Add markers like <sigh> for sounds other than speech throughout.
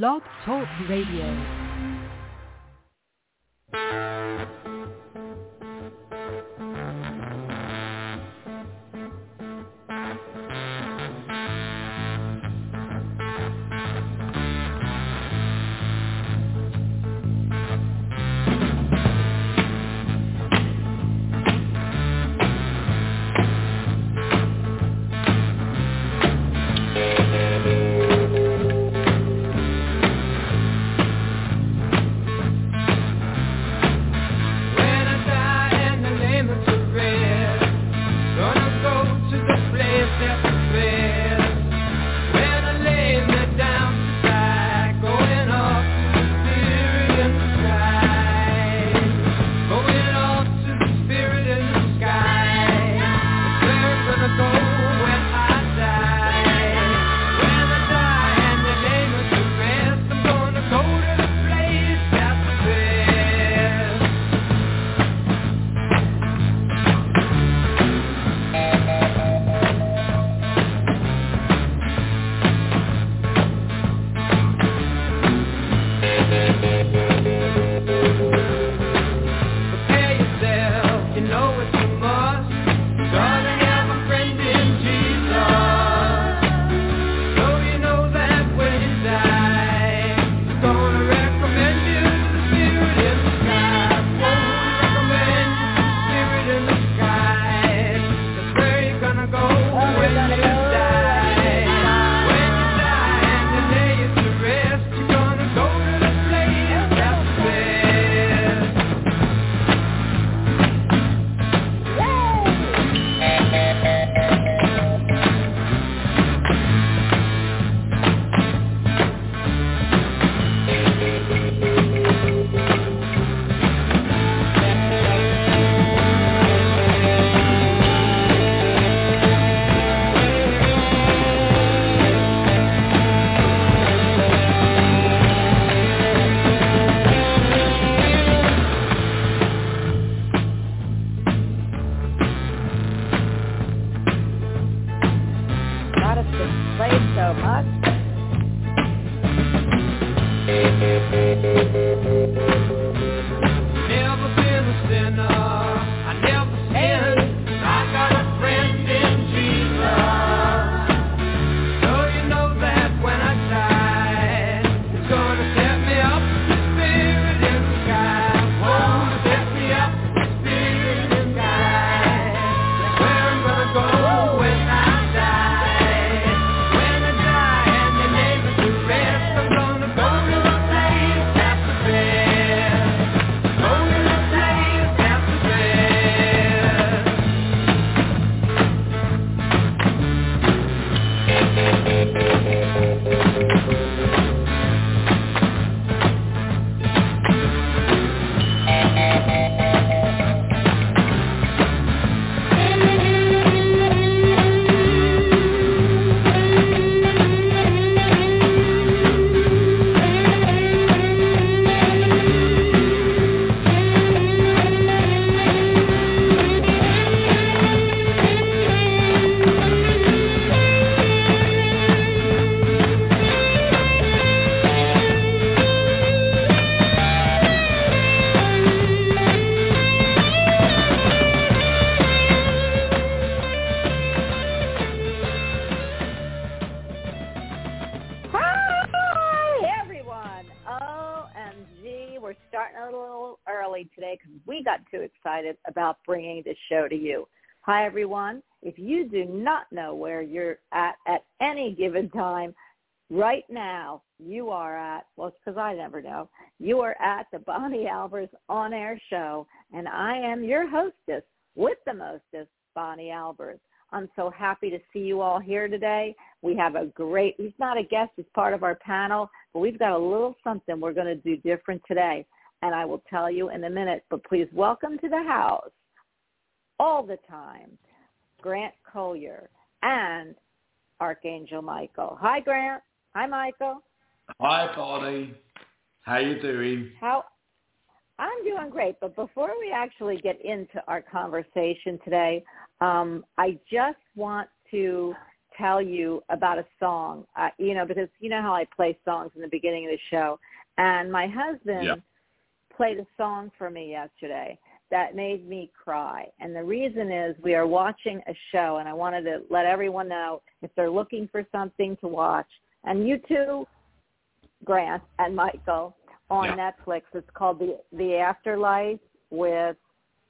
Blog Talk Radio. Excited about bringing this show to you. Hi, everyone. If you do not know where you're at at any given time, right now you are at, well, it's because I never know, you are at the Bonnie Albers on-air show, and I am your hostess with the mostest, Bonnie Albers. I'm so happy to see you all here today. We have a great, he's not a guest, he's part of our panel, but we've got a little something we're going to do different today. And I will tell you in a minute, but please welcome to the house all the time, Grant Colyer and Archangel Michael. Hi, Grant. Hi, Michael. Hi, Bonnie. How you doing? How I'm doing great, but before we actually get into our conversation today, um, I just want to tell you about a song, uh, you know, because you know how I play songs in the beginning of the show, and my husband Yeah. Played a song for me yesterday that made me cry. And the reason is we are watching a show, and I wanted to let everyone know if they're looking for something to watch, and you too, Grant and Michael, on Yeah. Netflix. It's called the The Afterlife with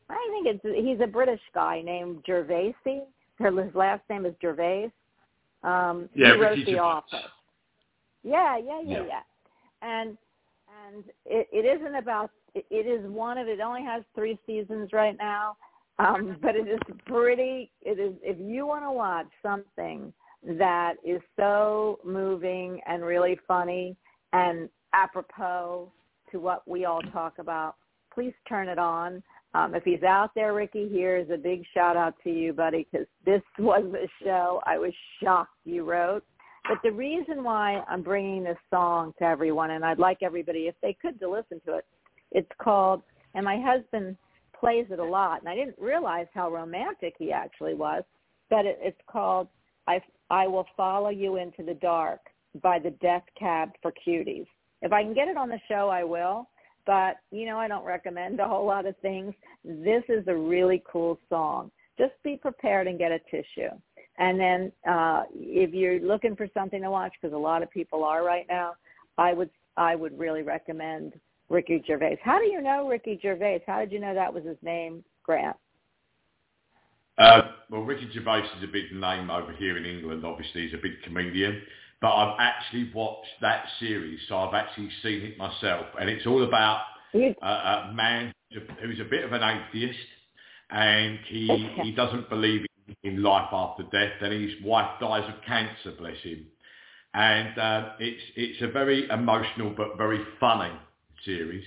I think it's he's a British guy named Gervaisi. His last name is Gervais. Um, Yeah, he wrote The. Office. Yeah, yeah, yeah, Yeah. yeah. And and it, it isn't about. It, it is one of. It only has three seasons right now, um, <laughs> but it is pretty. It is if you want to watch something that is so moving and really funny and apropos to what we all talk about, please turn it on. Um, if he's out there, Ricky, here's a big shout out to you, buddy, because this <laughs> was a show I was shocked you wrote. But the reason why I'm bringing this song to everyone, and I'd like everybody, if they could, to listen to it, it's called, and my husband plays it a lot, and I didn't realize how romantic he actually was, but it, it's called I, I Will Follow You Into the Dark by the Death Cab for Cuties. If I can get it on the show, I will. But, you know, I don't recommend a whole lot of things. This is a really cool song. Just be prepared and get a tissue. And then uh, if you're looking for something to watch, because a lot of people are right now, I would I would really recommend Ricky Gervais. How do you know Ricky Gervais? How did you know that was his name, Grant? Uh, well, Ricky Gervais is a big name over here in England. Obviously, he's a big comedian. But I've actually watched that series, so I've actually seen it myself, and it's all about a, a man who's a bit of an atheist, and he <laughs> he doesn't believe in, life after death. And his wife dies of cancer, bless him. And uh, it's it's a very emotional but very funny series.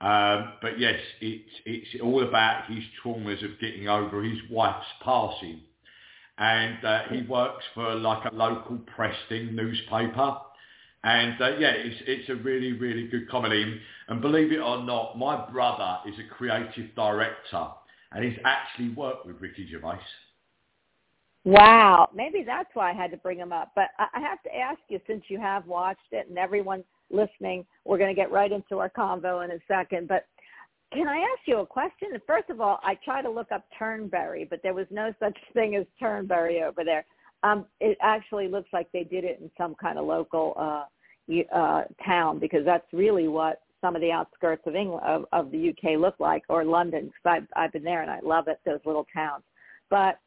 Um, but yes, it's it's all about his traumas of getting over his wife's passing. And uh, he works for like a local Preston newspaper. And uh, yeah, it's it's a really really good comedy. And believe it or not, my brother is a creative director, and he's actually worked with Ricky Gervais. Wow, maybe that's why I had to bring him up. But I have to ask you, since you have watched it and everyone listening, we're going to get right into our convo in a second. But can I ask you a question? First of all, I tried to look up Tambury, but there was no such <laughs> thing as Tambury over there. Um, it actually looks like they did it in some kind of local uh, uh, town because that's really what some of the outskirts of England of, of the UK look like, or London. Because I've I've been there and I love it. Those little towns. But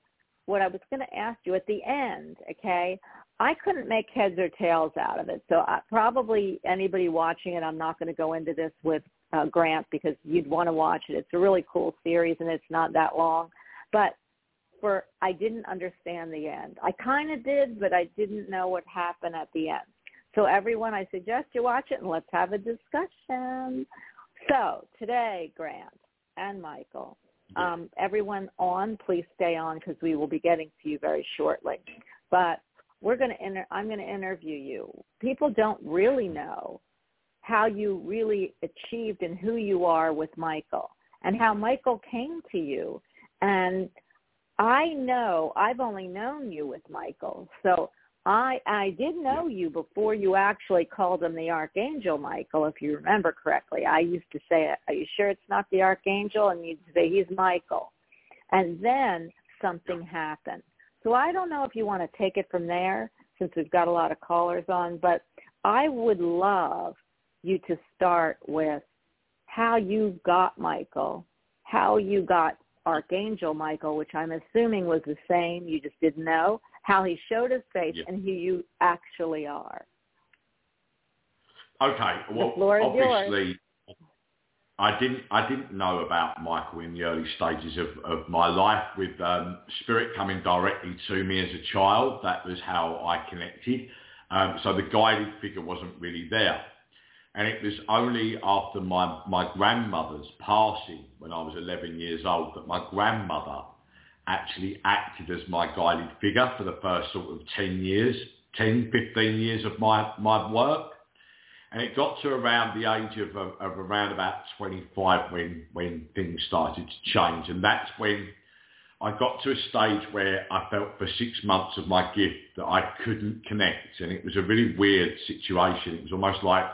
what I was going to ask you at the end, okay, I couldn't make heads or tails out of it. So I, probably anybody watching it, I'm not going to go into this with uh, Grant because you'd want to watch it. It's a really cool series and it's not that long. But for I didn't understand the end. I kind of did, but I didn't know what happened at the end. So everyone, I suggest you watch it and let's have a discussion. So today, Grant and Michael, um, everyone on, please stay on because we will be getting to you very shortly. But we're going to inter- I'm going to interview you. People don't really know how you really achieved and who you are with Michael and how Michael came to you. And I know I've only known you with Michael. So I I did know you before you actually called him the Archangel Michael, if you remember correctly. I used to say, Are you sure it's not the Archangel? And you'd say, He's Michael. And then something happened. So I don't know if you want to take it from there since we've got a lot of callers on, but I would love you to start with how you got Michael, how you got Archangel Michael, which I'm assuming was the same, you just didn't know, how he showed his face Yeah. and who you actually are. Okay, well, yours. obviously, I didn't I didn't know about Michael in the early stages of, of my life with um, spirit coming directly to me as a child. That was how I connected. Um, so the guided figure wasn't really there. And it was only after my, my grandmother's passing when I was 11 years old that my grandmother actually acted as my guided figure for the first sort of 10 years, 10, 15 years of my, my work. And it got to around the age of, of, of around about 25 when, when things started to change. And that's when I got to a stage where I felt for six months of my gift that I couldn't connect, and it was a really weird situation. It was almost like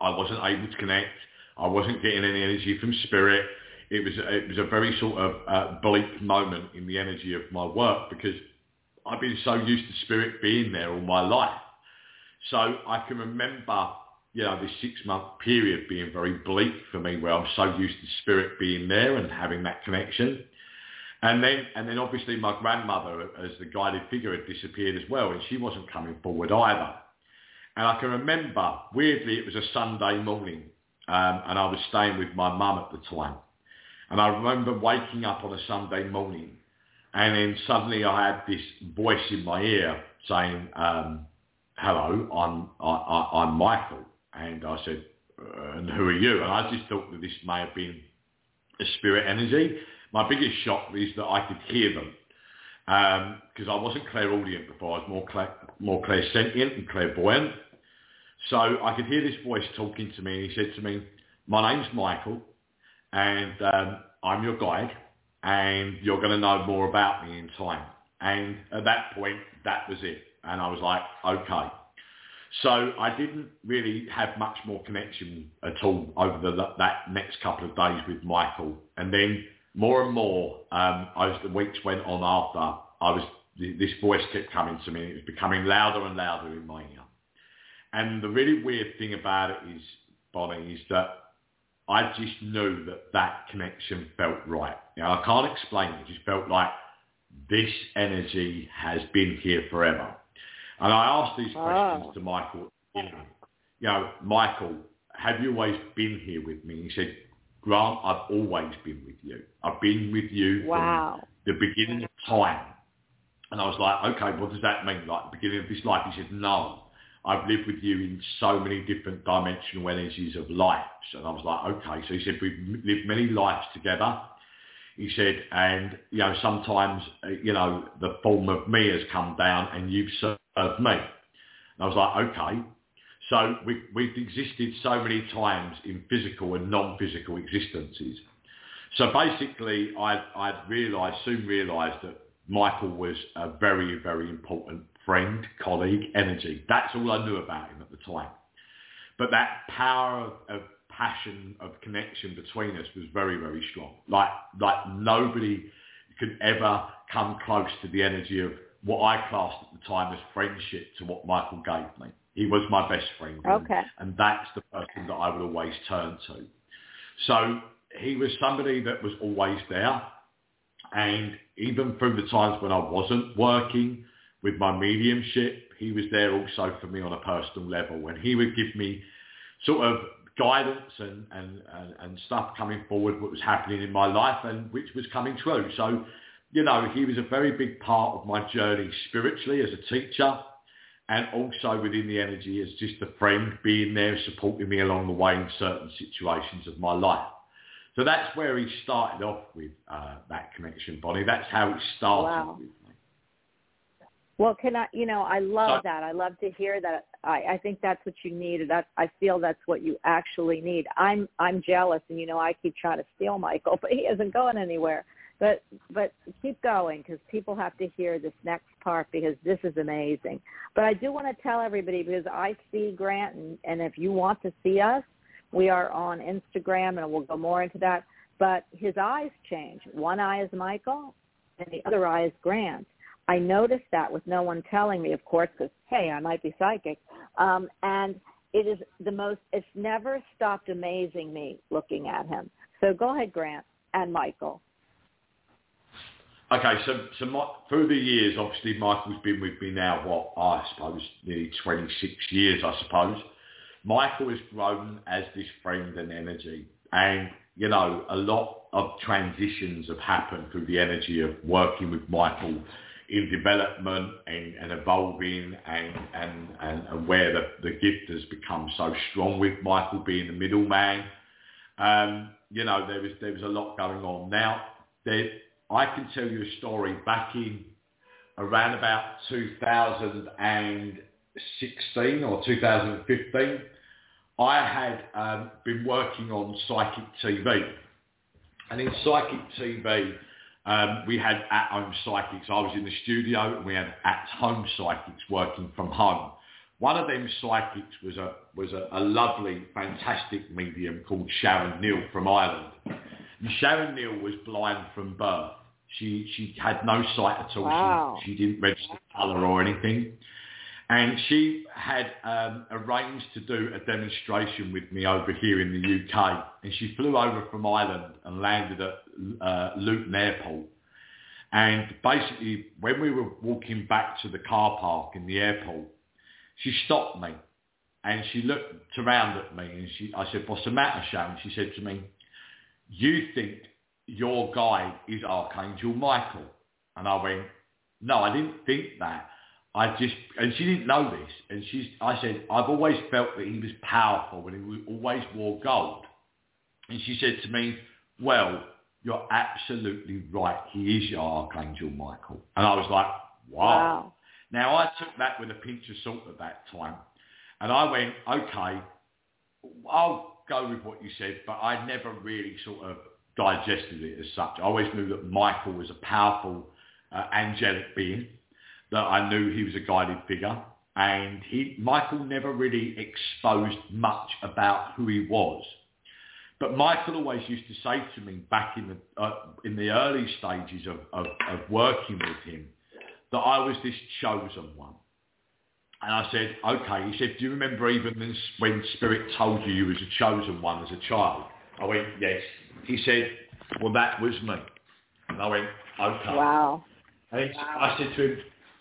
I wasn't able to connect. I wasn't getting any energy from spirit. It was it was a very sort of uh, bleak moment in the energy of my work because I've been so used to spirit being there all my life. So I can remember, you know, this six month period being very bleak for me where I'm so used to spirit being there and having that connection. And then, and then obviously my grandmother as the guided figure had disappeared as well and she wasn't coming forward either. And I can remember, weirdly, it was a Sunday morning um, and I was staying with my mum at the time. And I remember waking up on a Sunday morning and then suddenly I had this voice in my ear saying, um, hello, I'm, I, I'm Michael. And I said, uh, and who are you? And I just thought that this may have been a spirit energy. My biggest shock is that I could hear them because um, I wasn't clairaudient before. I was more clear, more clairsentient and clairvoyant. So I could hear this voice talking to me, and he said to me, "My name's Michael, and um, I'm your guide, and you're going to know more about me in time." And at that point, that was it, and I was like, "Okay." So I didn't really have much more connection at all over the, that next couple of days with Michael, and then more and more um, as the weeks went on after, I was this voice kept coming to me. It was becoming louder and louder in my ear. And the really weird thing about it is, Bonnie, is that I just knew that that connection felt right. Now I can't explain it. It just felt like this energy has been here forever. And I asked these ah. questions Oh. to Michael. You know, Michael, have you always been here with me? He said, Grant, I've always been with you. I've been with you Wow. from the beginning of time. And I was like, okay, what does that mean? Like the beginning of this life? He said, no, I've lived with you in so many different dimensional energies of lives. And I was like, okay. So he said, we've lived many lives together. He said, and, you know, sometimes, uh, you know, the form of me has come down and you've served me. And I was like, okay. So we, we've existed so many times in physical and non-physical existences. So basically, I I realised soon realised that Michael was a very very important friend, colleague, energy. That's all I knew about him at the time. But that power of, passion of connection between us was very very strong. Like like nobody could ever come close to the energy of what I classed at the time as friendship to what Michael gave me. He was my best friend. and- Okay. and that's the person that I would always turn to. So he was somebody that was always there. And even through the times when I wasn't working with my mediumship, he was there also for me on a personal level. And he would give me sort of guidance and, and, and, and stuff coming forward, what was happening in my life and which was coming true. So, you know, he was a very big part of my journey spiritually as a teacher and also within the energy as just a friend being there supporting me along the way in certain situations of my life. So that's where he started off with uh, that connection, Bonnie. That's how it started Wow. with. Well, can I, you know, I love that. I love to hear that. I, I think that's what you need. That I feel that's what you actually need. I'm, I'm jealous, and you know, I keep trying to steal Michael, <laughs> but he isn't going anywhere. But, but keep going because people have to hear this next part because this is amazing. But I do want to tell everybody because I see Grant, and, and if you want to see us, we are on Instagram, and we'll go more into that. But his eyes change. One eye is Michael, and the other eye is Grant. I noticed that with no one telling me, of course, because hey, I might be psychic. Um, and it is the most. It's never stopped amazing me looking at him. So go ahead, Grant and Michael. Okay, so so my, through the years, obviously Michael's been with me now. What I suppose nearly 26 years, I suppose. Michael has grown as this friend and energy, and you know a lot of transitions have happened through the energy of working with Michael in development and, and evolving, and and and, and where the, the gift has become so strong with Michael being the middleman. Um, you know, there was there was a lot going on. Now, there, I can tell you a story back in around about 2016 or 2015. I had um, been working on Psychic TV, and in Psychic TV, um, we had at-home psychics. I was in the studio and we had at-home psychics working from home. One of them psychics was a was a, a lovely, fantastic medium called Sharon Neal from Ireland. And Sharon Neal was blind from birth. She she had no sight at all. Wow. She, she didn't register colour or anything. And she had um, arranged to do a demonstration with me over here in the UK. And she flew over from Ireland and landed at uh, Luton Airport. And basically, when we were walking back to the car park in the airport, she stopped me and she looked around at me and she, I said, what's the matter, Sharon? She said to me, you think your guide is Archangel Michael? And I went, no, I didn't think that. I just, and she didn't know this. And she's, I said, I've always felt that he was powerful and he always wore gold. And she said to me, well, you're absolutely right. He is your Archangel Michael. And I was like, wow. Wow. Now I took that with a pinch of salt at that time. And I went, okay, I'll go with what you said, but I never really sort of digested it as such. I always knew that Michael was a powerful uh, angelic being, that I knew he was a guided figure. And he, Michael never really exposed much about who he was. But Michael always used to say to me back in the, uh, in the early stages of, of, of working with him that I was this chosen one. And I said, okay. He said, do you remember even when- when Spirit told you you was a chosen one as a child? I went, yes. He said, well, that was me. And I went, okay. Wow. And he- I said to him,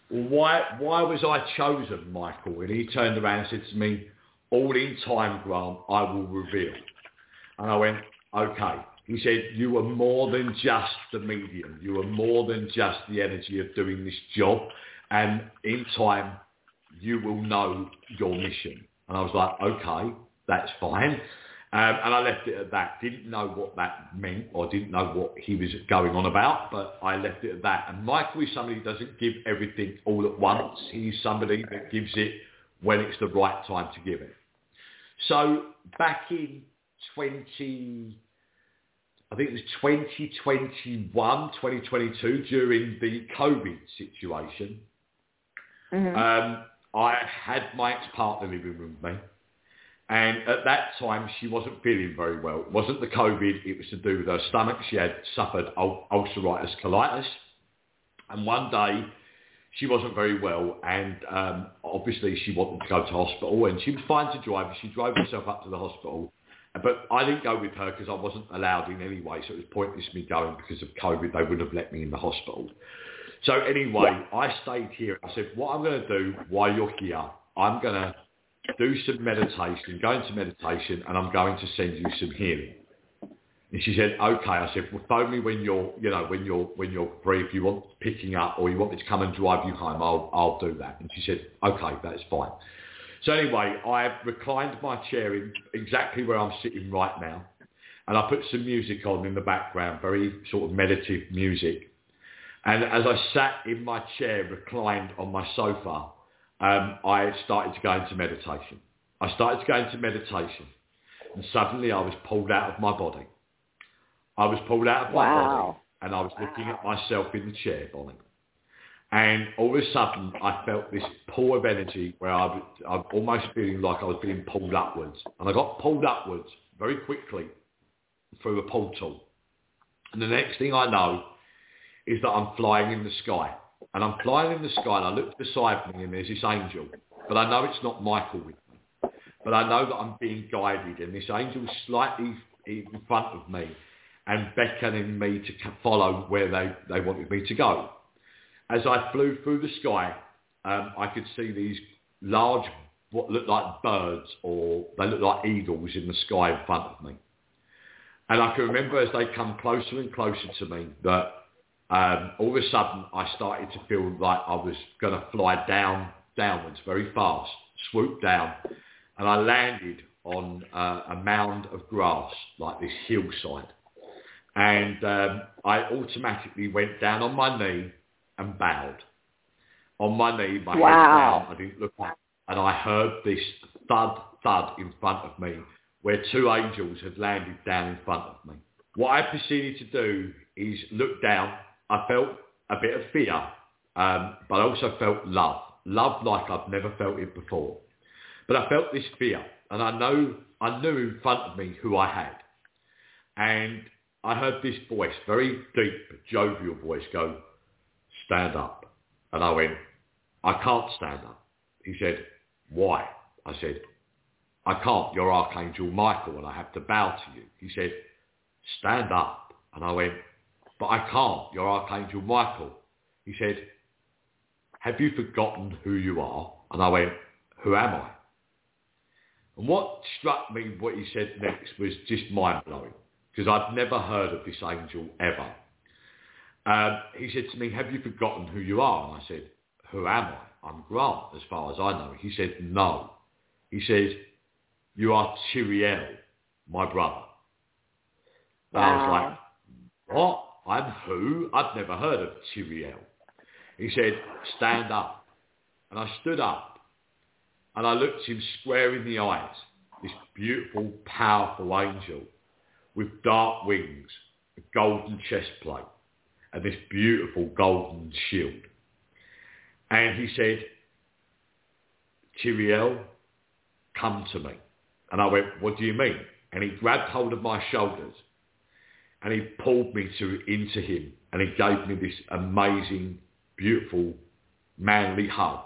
well, why, why was I chosen, Michael? And he turned around and said to me, all in time, Grant, I will reveal. And I went, okay. He said, you were more than just the medium. You were more than just the energy of doing this job. And in time, you will know your mission. And I was like, okay, that's fine. Um, and I left it at that. Didn't know what that meant or didn't know what he was going on about, but I left it at that. And Michael is somebody who doesn't give everything all at once. He's somebody that gives it when it's the right time to give it. So back in 20, I think it was 2021, 2022, during the COVID situation, Mhm. um, I had my ex-partner living with me. And at that time, she wasn't feeling very well. It wasn't the COVID, it was to do with her stomach. She had suffered ul- ulcerative colitis. And one day, she wasn't very well. And um, obviously, she wanted to go to hospital. And she was fine to drive. She drove herself up to the hospital. But I didn't go with her because I wasn't allowed in anyway. So it was pointless me going because of COVID. They wouldn't have let me in the hospital. So anyway, I stayed here. I said, what I'm going to do while you're here, I'm going to do some meditation, go into meditation, and I'm going to send you some healing. And she said, okay. I said, well, phone me when you're, you know, when you're, when you're free. If you want picking up or you want me to come and drive you home, I'll, I'll do that. And she said, okay, that's fine. So anyway, I reclined my chair in exactly where I'm sitting right now. And I put some music on in the background, very sort of meditative music. And as I sat in my chair, reclined on my sofa, um, I started to go into meditation. I started to go into meditation. And suddenly I was pulled out of my body. I was pulled out of my body. And I was looking at myself in the chair, Bonnie. And all of a sudden, I felt this pull of energy where I was, I'm almost feeling like I was being pulled upwards. And I got pulled upwards very quickly through a portal. And the next thing I know is that I'm flying in the sky. And I'm flying in the sky and I look beside me and there's this angel. But I know it's not Michael with me. But I know that I'm being guided and this angel's slightly in front of me and beckoning me to follow where they, they wanted me to go. As I flew through the sky, um, I could see these large, what looked like birds or they looked like eagles in the sky in front of me. And I can remember as they come closer and closer to me that um, all of a sudden I started to feel like I was going to fly down, downwards very fast, swoop down, and I landed on uh, a mound of grass, like this hillside. And um, I automatically went down on my knee and bowed. On my knee, my Wow. head down, I didn't look up, and I heard this thud, thud in front of me, where two angels had landed down in front of me. What I proceeded to do is look down I felt a bit of fear, um, but I also felt love. Love like I've never felt it before. But I felt this fear, and I know I knew in front of me who I had. And I heard this voice, very deep, jovial voice, go, stand up. And I went, I can't stand up. He said, why? I said, I can't. You're Archangel Michael and I have to bow to you. He said, stand up. And I went, but I can't. You're Archangel Michael. He said, have you forgotten who you are? And I went, who am I? And what struck me, what he said next, was just mind-blowing because I've never heard of this angel ever. Um, he said to me, have you forgotten who you are? And I said, who am I? I'm Grant, as far as I know. He said, no. He says, you are Tyriel, my brother. And I was like, what? I'm who? I've never heard of Tyriel. He said, stand up. And I stood up and I looked him square in the eyes, this beautiful, powerful angel with dark wings, a golden chest plate, and this beautiful golden shield. And he said, Tyriel, come to me. And I went, what do you mean? And he grabbed hold of my shoulders and he pulled me to into him and he gave me this amazing, beautiful, manly hug.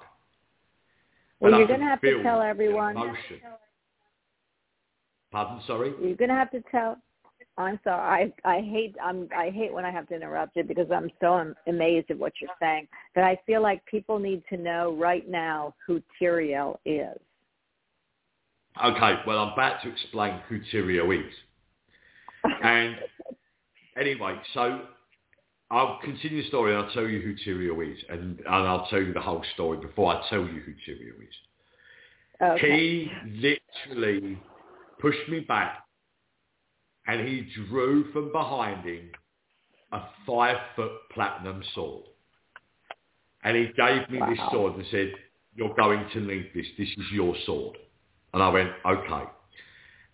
Well, And you're going to have to tell everyone. Emotion. Pardon, sorry? You're going to have to tell. I'm sorry. I I hate I'm I hate when I have to interrupt you because I'm so amazed at what you're saying. That I feel like people need to know right now who Tyriel is. Okay, well, I'm about to explain who Tyriel is. <laughs> And anyway, so I'll continue the story and I'll tell you who Tyriel is. And, and I'll tell you the whole story before I tell you who Tyriel is. Okay. He literally pushed me back and he drew from behind him a five foot platinum sword. And he gave me this sword and said, you're going to need this. This is your sword. And I went, okay.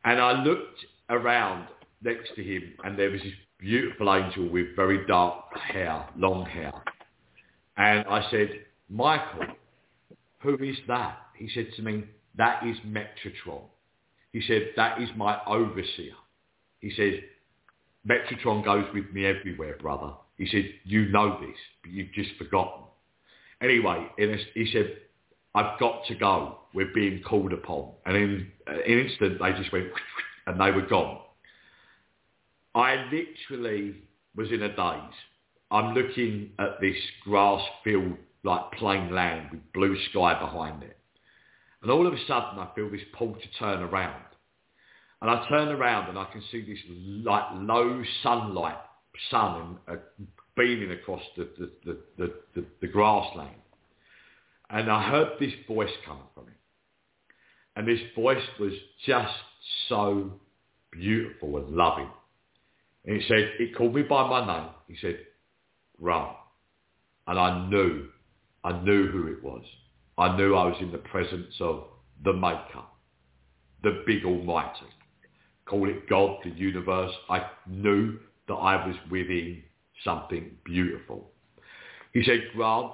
And I looked around next to him and there was this beautiful angel with very dark hair, long hair. And I said, Michael, who is that? He said to me, that is Metatron. He said, that is my overseer. He says, Metatron goes with me everywhere, brother. He said, you know this, but you've just forgotten. Anyway, he said, I've got to go. We're being called upon. And in uh, an instant, they just went <laughs> and they were gone. I literally was in a daze. I'm looking at this grass field, like plain land with blue sky behind it. And all of a sudden, I feel this pull to turn around. And I turn around and I can see this like low sunlight, sun uh, beaming across the, the, the, the, the, grassland. And I heard this voice coming from him. And this voice was just so beautiful and loving. And he said, it called me by my name. He said, Ram. And I knew, I knew who it was. I knew I was in the presence of the Maker, the big Almighty. Call it God, the universe. I knew that I was within something beautiful. He said, Grant,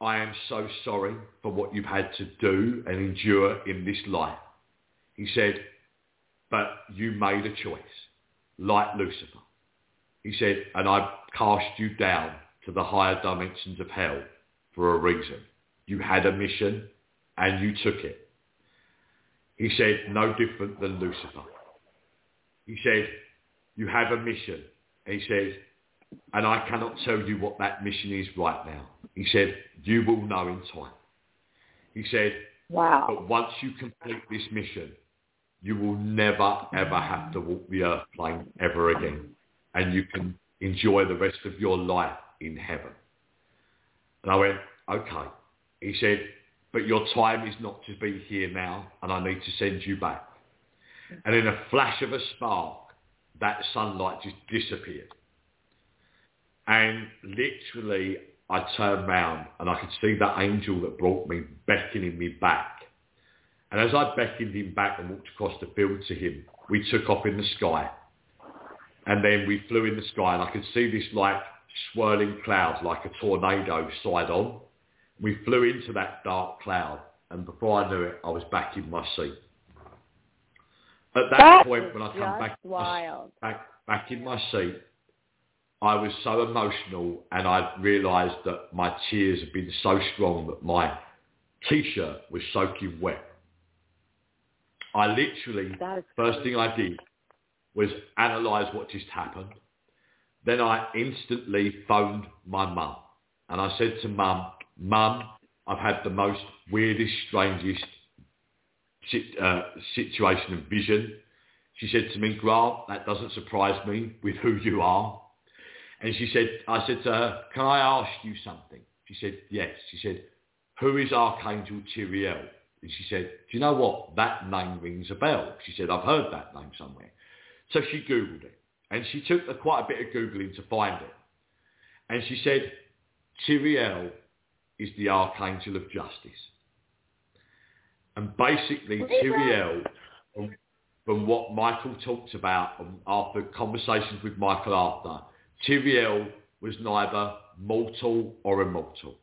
I am so sorry for what you've had to do and endure in this life. He said, but you made a choice, like Lucifer. He said, and I cast you down to the higher dimensions of hell for a reason. You had a mission and you took it. He said, no different than Lucifer. He said, you have a mission. And he said, and I cannot tell you what that mission is right now. He said, you will know in time. He said, Wow. but once you complete this mission, you will never ever have to walk the earth plane ever again. And you can enjoy the rest of your life in heaven. And I went, okay. He said, but your time is not to be here now and I need to send you back. And in a flash of a spark, that sunlight just disappeared. And literally, I turned round and I could see that angel that brought me beckoning me back. And as I beckoned him back and walked across the field to him, we took off in the sky. And then we flew in the sky and I could see this like swirling cloud like a tornado side on. We flew into that dark cloud and before I knew it, I was back in my seat. At that, That point, when I come back, wild. back, back in my seat, I was so emotional and I realised that my tears had been so strong that my t-shirt was soaking wet. I literally, first thing I did was analyse what just happened. Then I instantly phoned my mum and I said to mum, mum, I've had the most weirdest, strangest uh, situation and vision. She said to me, Grant, that doesn't surprise me with who you are. And she said, I said to her, can I ask you something? She said, yes. She said, who is Archangel Tyriel? And she said, do you know what? That name rings a bell. She said, I've heard that name somewhere. So she Googled it. And she took quite a bit of Googling to find it. And she said, Tyriel is the Archangel of Justice. And basically? Tyriel, from, from what Michael talks about after conversations with Michael after, Tyriel was neither mortal or immortal.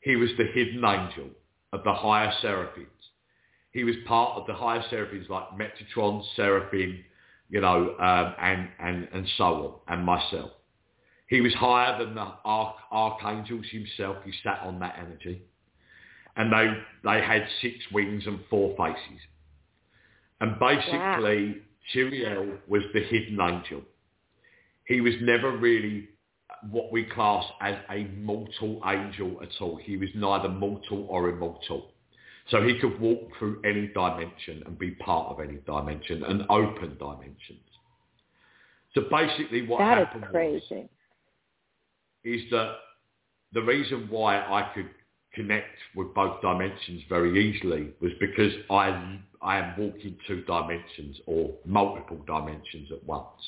He was the hidden angel of the higher seraphims. He was part of the higher seraphims like Metatron, Seraphim, you know, um, and, and, and so on, and myself. He was higher than the arch- archangels himself. He sat on that energy. And they, they had six wings and four faces. And basically, Tyriel was the hidden angel. He was never really what we class as a mortal angel at all. He was neither mortal or immortal. So he could walk through any dimension and be part of any dimension and open dimensions. So basically what That is happened was crazy. Is that the reason why I could connect with both dimensions very easily was because I I am walking two dimensions or multiple dimensions at once.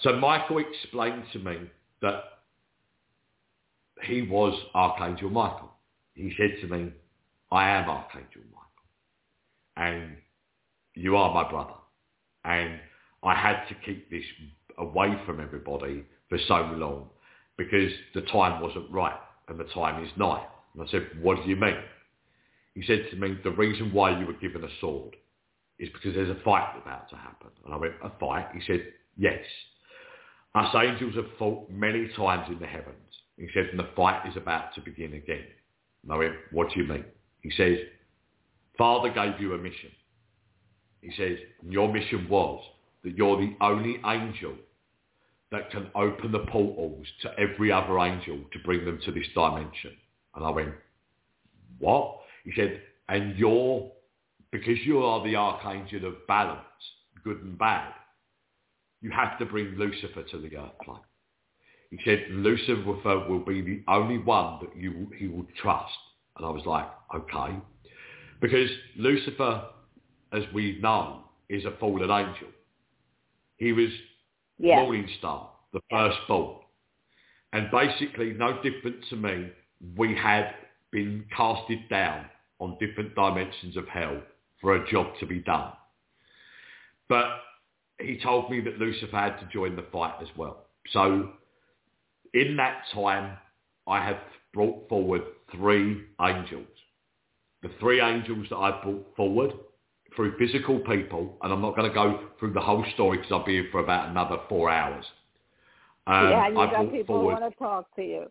So Michael explained to me that he was Archangel Michael. He said to me, I am Archangel Michael and you are my brother. And I had to keep this away from everybody for so long because the time wasn't right and the time is nigh. And I said, what do you mean? He said to me, the reason why you were given a sword is because there's a fight about to happen. And I went, a fight? He said, yes. Us angels have fought many times in the heavens. He said, and the fight is about to begin again. And I went, what do you mean? He says, Father gave you a mission. He says, your mission was that you're the only angel that can open the portals to every other angel to bring them to this dimension. And I went, what? He said, and you're, because you are the archangel of balance, good and bad, you have to bring Lucifer to the earth plane. He said, Lucifer will be the only one that you, he will trust. And I was like, okay. Because Lucifer, as we know, is a fallen angel. He was Yes. Morning Star, the first born. And basically, no different to me, we had been casted down on different dimensions of hell for a job to be done. But he told me that Lucifer had to join the fight as well. So in that time, I have brought forward three angels. The three angels that I brought forward through physical people, and I'm not going to go through the whole story because I'll be here for about another four hours. Um, yeah, you I got brought people who forward, want to talk to you.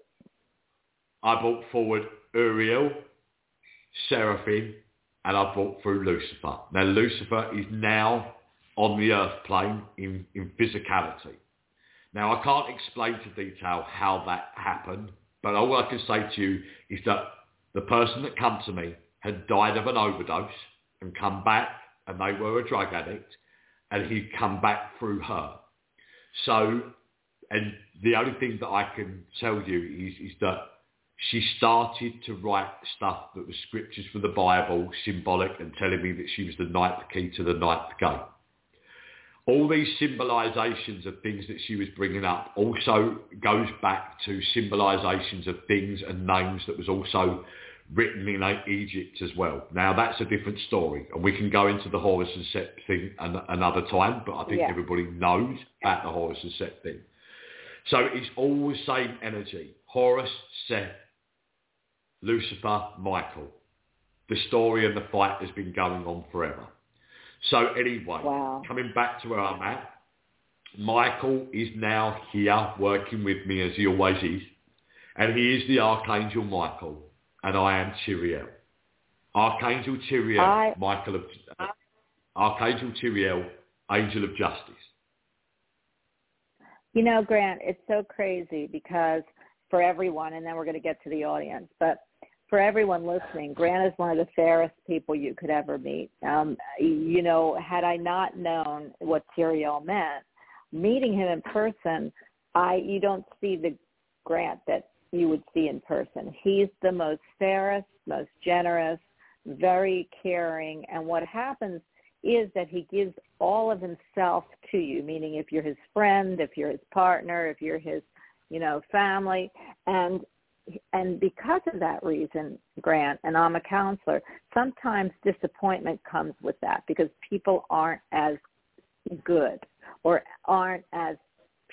I brought forward Uriel, Seraphim, and I brought through Lucifer. Now Lucifer is now on the earth plane in, in physicality. Now I can't explain to detail how that happened, but all I can say to you is that the person that come to me had died of an overdose and come back and they were a drug addict and he'd come back through her. So, and the only thing that I can tell you is, is that she started to write stuff that was scriptures from the Bible, symbolic, and telling me that she was the ninth key to the ninth gate. All these symbolizations of things that she was bringing up also goes back to symbolizations of things and names that was also written in like, Egypt as well. Now that's a different story, and we can go into the Horus and Set thing an- another time. But I think Yeah. everybody knows about the Horus and Set thing. So it's all the same energy. Horus, Seth, Lucifer, Michael. The story and the fight has been going on forever. So anyway, Wow. coming back to where I'm at, Michael is now here working with me as he always is. And he is the Archangel Michael. And I am Tyriel. Archangel Tyriel, I- Michael of, uh, Archangel Tyriel, Angel of Justice. You know, Grant, it's so crazy because for everyone, and then we're going to get to the audience, but for everyone listening, Grant is one of the fairest people you could ever meet. Um, you know, had I not known what Tyriel meant, meeting him in person, I you don't see the Grant that you would see in person. He's the most fairest, most generous, very caring, and what happens is that he gives all of himself to you, meaning if you're his friend, if you're his partner, if you're his, you know, family, and and because of that reason, Grant, and I'm a counselor, sometimes disappointment comes with that because people aren't as good or aren't as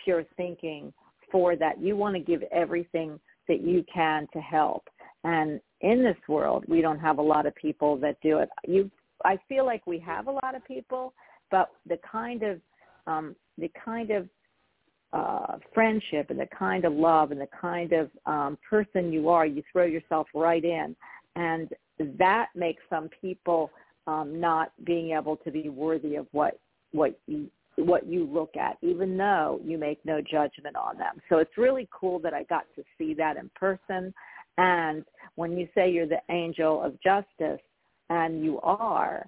pure thinking for that. You want to give everything that you can to help. And in this world, we don't have a lot of people that do it. You, I feel like we have a lot of people, but the kind of um, the kind of uh, friendship and the kind of love and the kind of um, person you are, you throw yourself right in, and that makes some people um, not being able to be worthy of what what you what you look at, even though you make no judgment on them. So it's really cool that I got to see that in person. And when you say you're the angel of justice, and you are,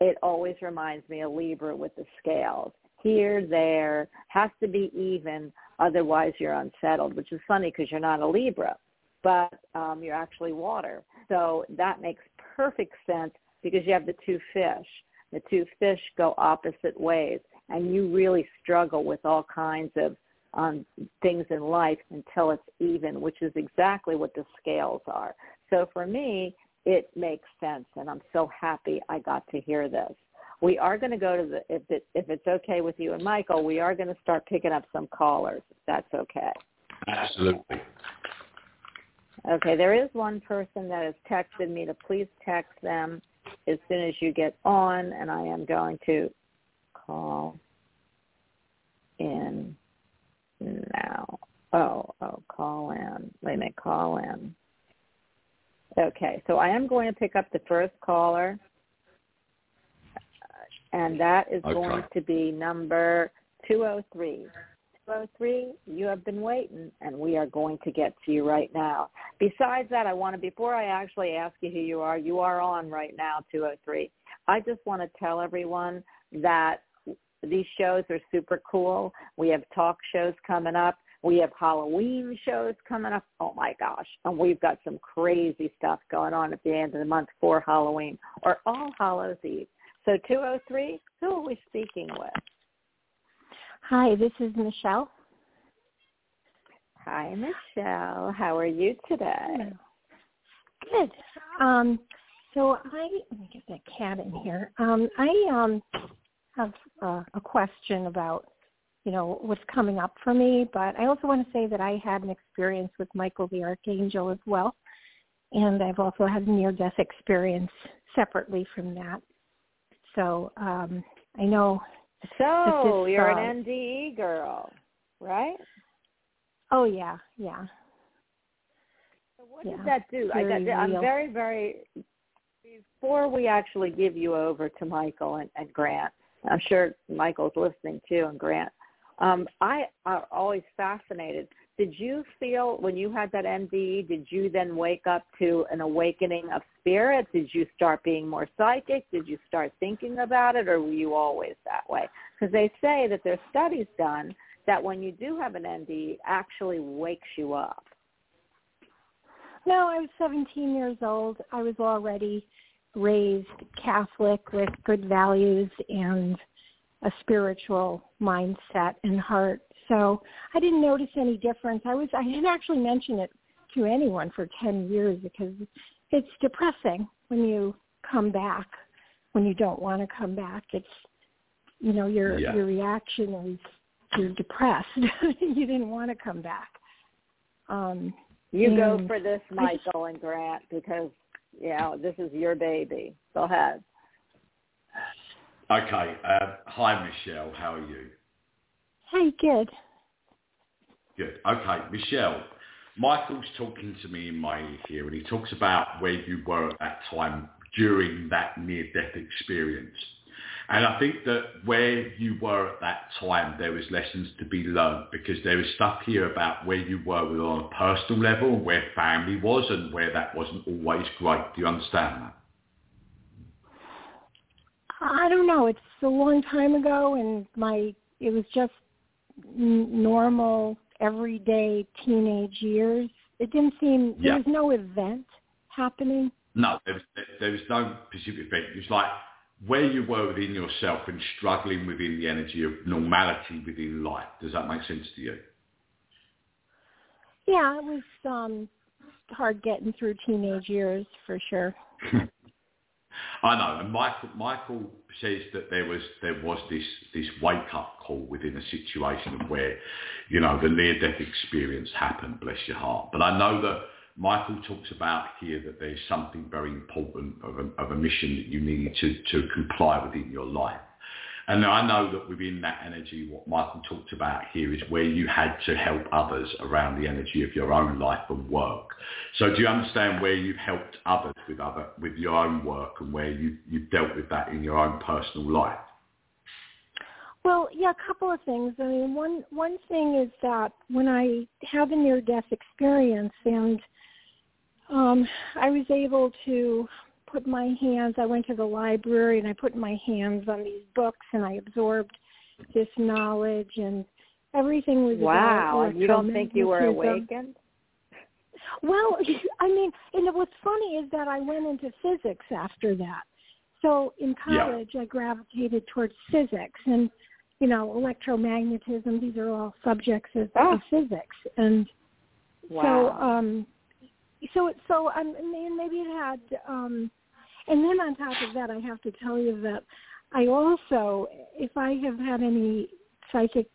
it always reminds me of Libra with the scales. Here, there, has to be even, otherwise you're unsettled, which is funny because you're not a Libra, but um, you're actually water. So that makes perfect sense because you have the two fish. The two fish go opposite ways, and you really struggle with all kinds of um, things in life until it's even, which is exactly what the scales are. So for me, it makes sense, and I'm so happy I got to hear this. We are going to go to the if it if it's okay with you and Michael, we are going to start picking up some callers. If that's okay. Absolutely. Okay, there is one person that has texted me to please text them as soon as you get on, and I am going to call in now. Oh, oh, call in. Wait a minute, call in. Okay, so I am going to pick up the first caller, and that is Okay. going to be number 203. 203, you have been waiting, and we are going to get to you right now. Besides that, I want to, before I actually ask you who you are, you are on right now, 203. I just want to tell everyone that these shows are super cool. We have talk shows coming up. We have Halloween shows coming up. Oh my gosh. And we've got some crazy stuff going on at the end of the month for Halloween or All Hallows Eve. So 203, who are we speaking with? Hi, this is Michelle. Hi, Michelle. How are you today? Good. Um, so I let me get that cat in here. Um, I um, have uh, a question about you know what's coming up for me, but I also want to say that I had an experience with Michael the Archangel as well, and I've also had a near-death experience separately from that. So um, I know. So This is, you're uh, an NDE girl, right? Oh yeah, yeah. So what Yeah, does that do? I, that, I'm real. very, very. Before we actually give you over to Michael and, and Grant, I'm sure Michael's listening too, and Grant. Um, I am always fascinated. Did you feel when you had that NDE? Did you then wake up to an awakening of spirit? Did you start being more psychic? Did you start thinking about it, or were you always that way? Because they say that there's studies done that when you do have an NDE, actually wakes you up. No, I was 17 years old. I was already raised Catholic with good values and a spiritual mindset and heart. So I didn't notice any difference. I was I didn't actually mention it to anyone for 10 years because it's depressing when you come back when you don't want to come back. It's you know your Yeah. your reaction is you're depressed. <laughs> you didn't want to come back. Um, You go for this, I Michael and Grant, because you know this is your baby. Go ahead. Okay. Uh, hi, Michelle. How are you? Hey, good. Good. Okay, Michelle. Michael's talking to me in my ear here, and he talks about where you were at that time during that near-death experience. And I think that where you were at that time, there was lessons to be learned because there is stuff here about where you were on a personal level and where family was and where that wasn't always great. Do you understand that? I don't know. It's a long time ago, and my it was just normal, everyday teenage years. It didn't seem Yeah. there was no event happening. No, there was, there was no specific thing. It was like where you were within yourself and struggling within the energy of normality within life. Does that make sense to you? Yeah, it was um hard getting through teenage years for sure. <laughs> I know, and Michael Michael says that there was there was this this wake up call within a situation of where, you know, the near death experience happened. Bless your heart. But I know that Michael talks about here that there's something very important of a, of a mission that you need to to comply with in your life. And I know that within that energy, what Michael talked about here is where you had to help others around the energy of your own life and work. So do you understand where you've helped others with other with your own work and where you you've dealt with that in your own personal life? Well, yeah, a couple of things. I mean, one one thing is that when I have a near death experience and um I was able to put my hands I went to the library and I put my hands on these books and I absorbed this knowledge and everything was Wow, and you don't think you were awakened? Well, <laughs> I mean, and what's funny is that I went into physics after that. So in Yeah. college, I gravitated towards physics and, you know, electromagnetism. These are all subjects of, Ah. of physics, and Wow. so, um, so it- so um, and then maybe it had, um, and then on top of that, I have to tell you that I also, if I have had any psychic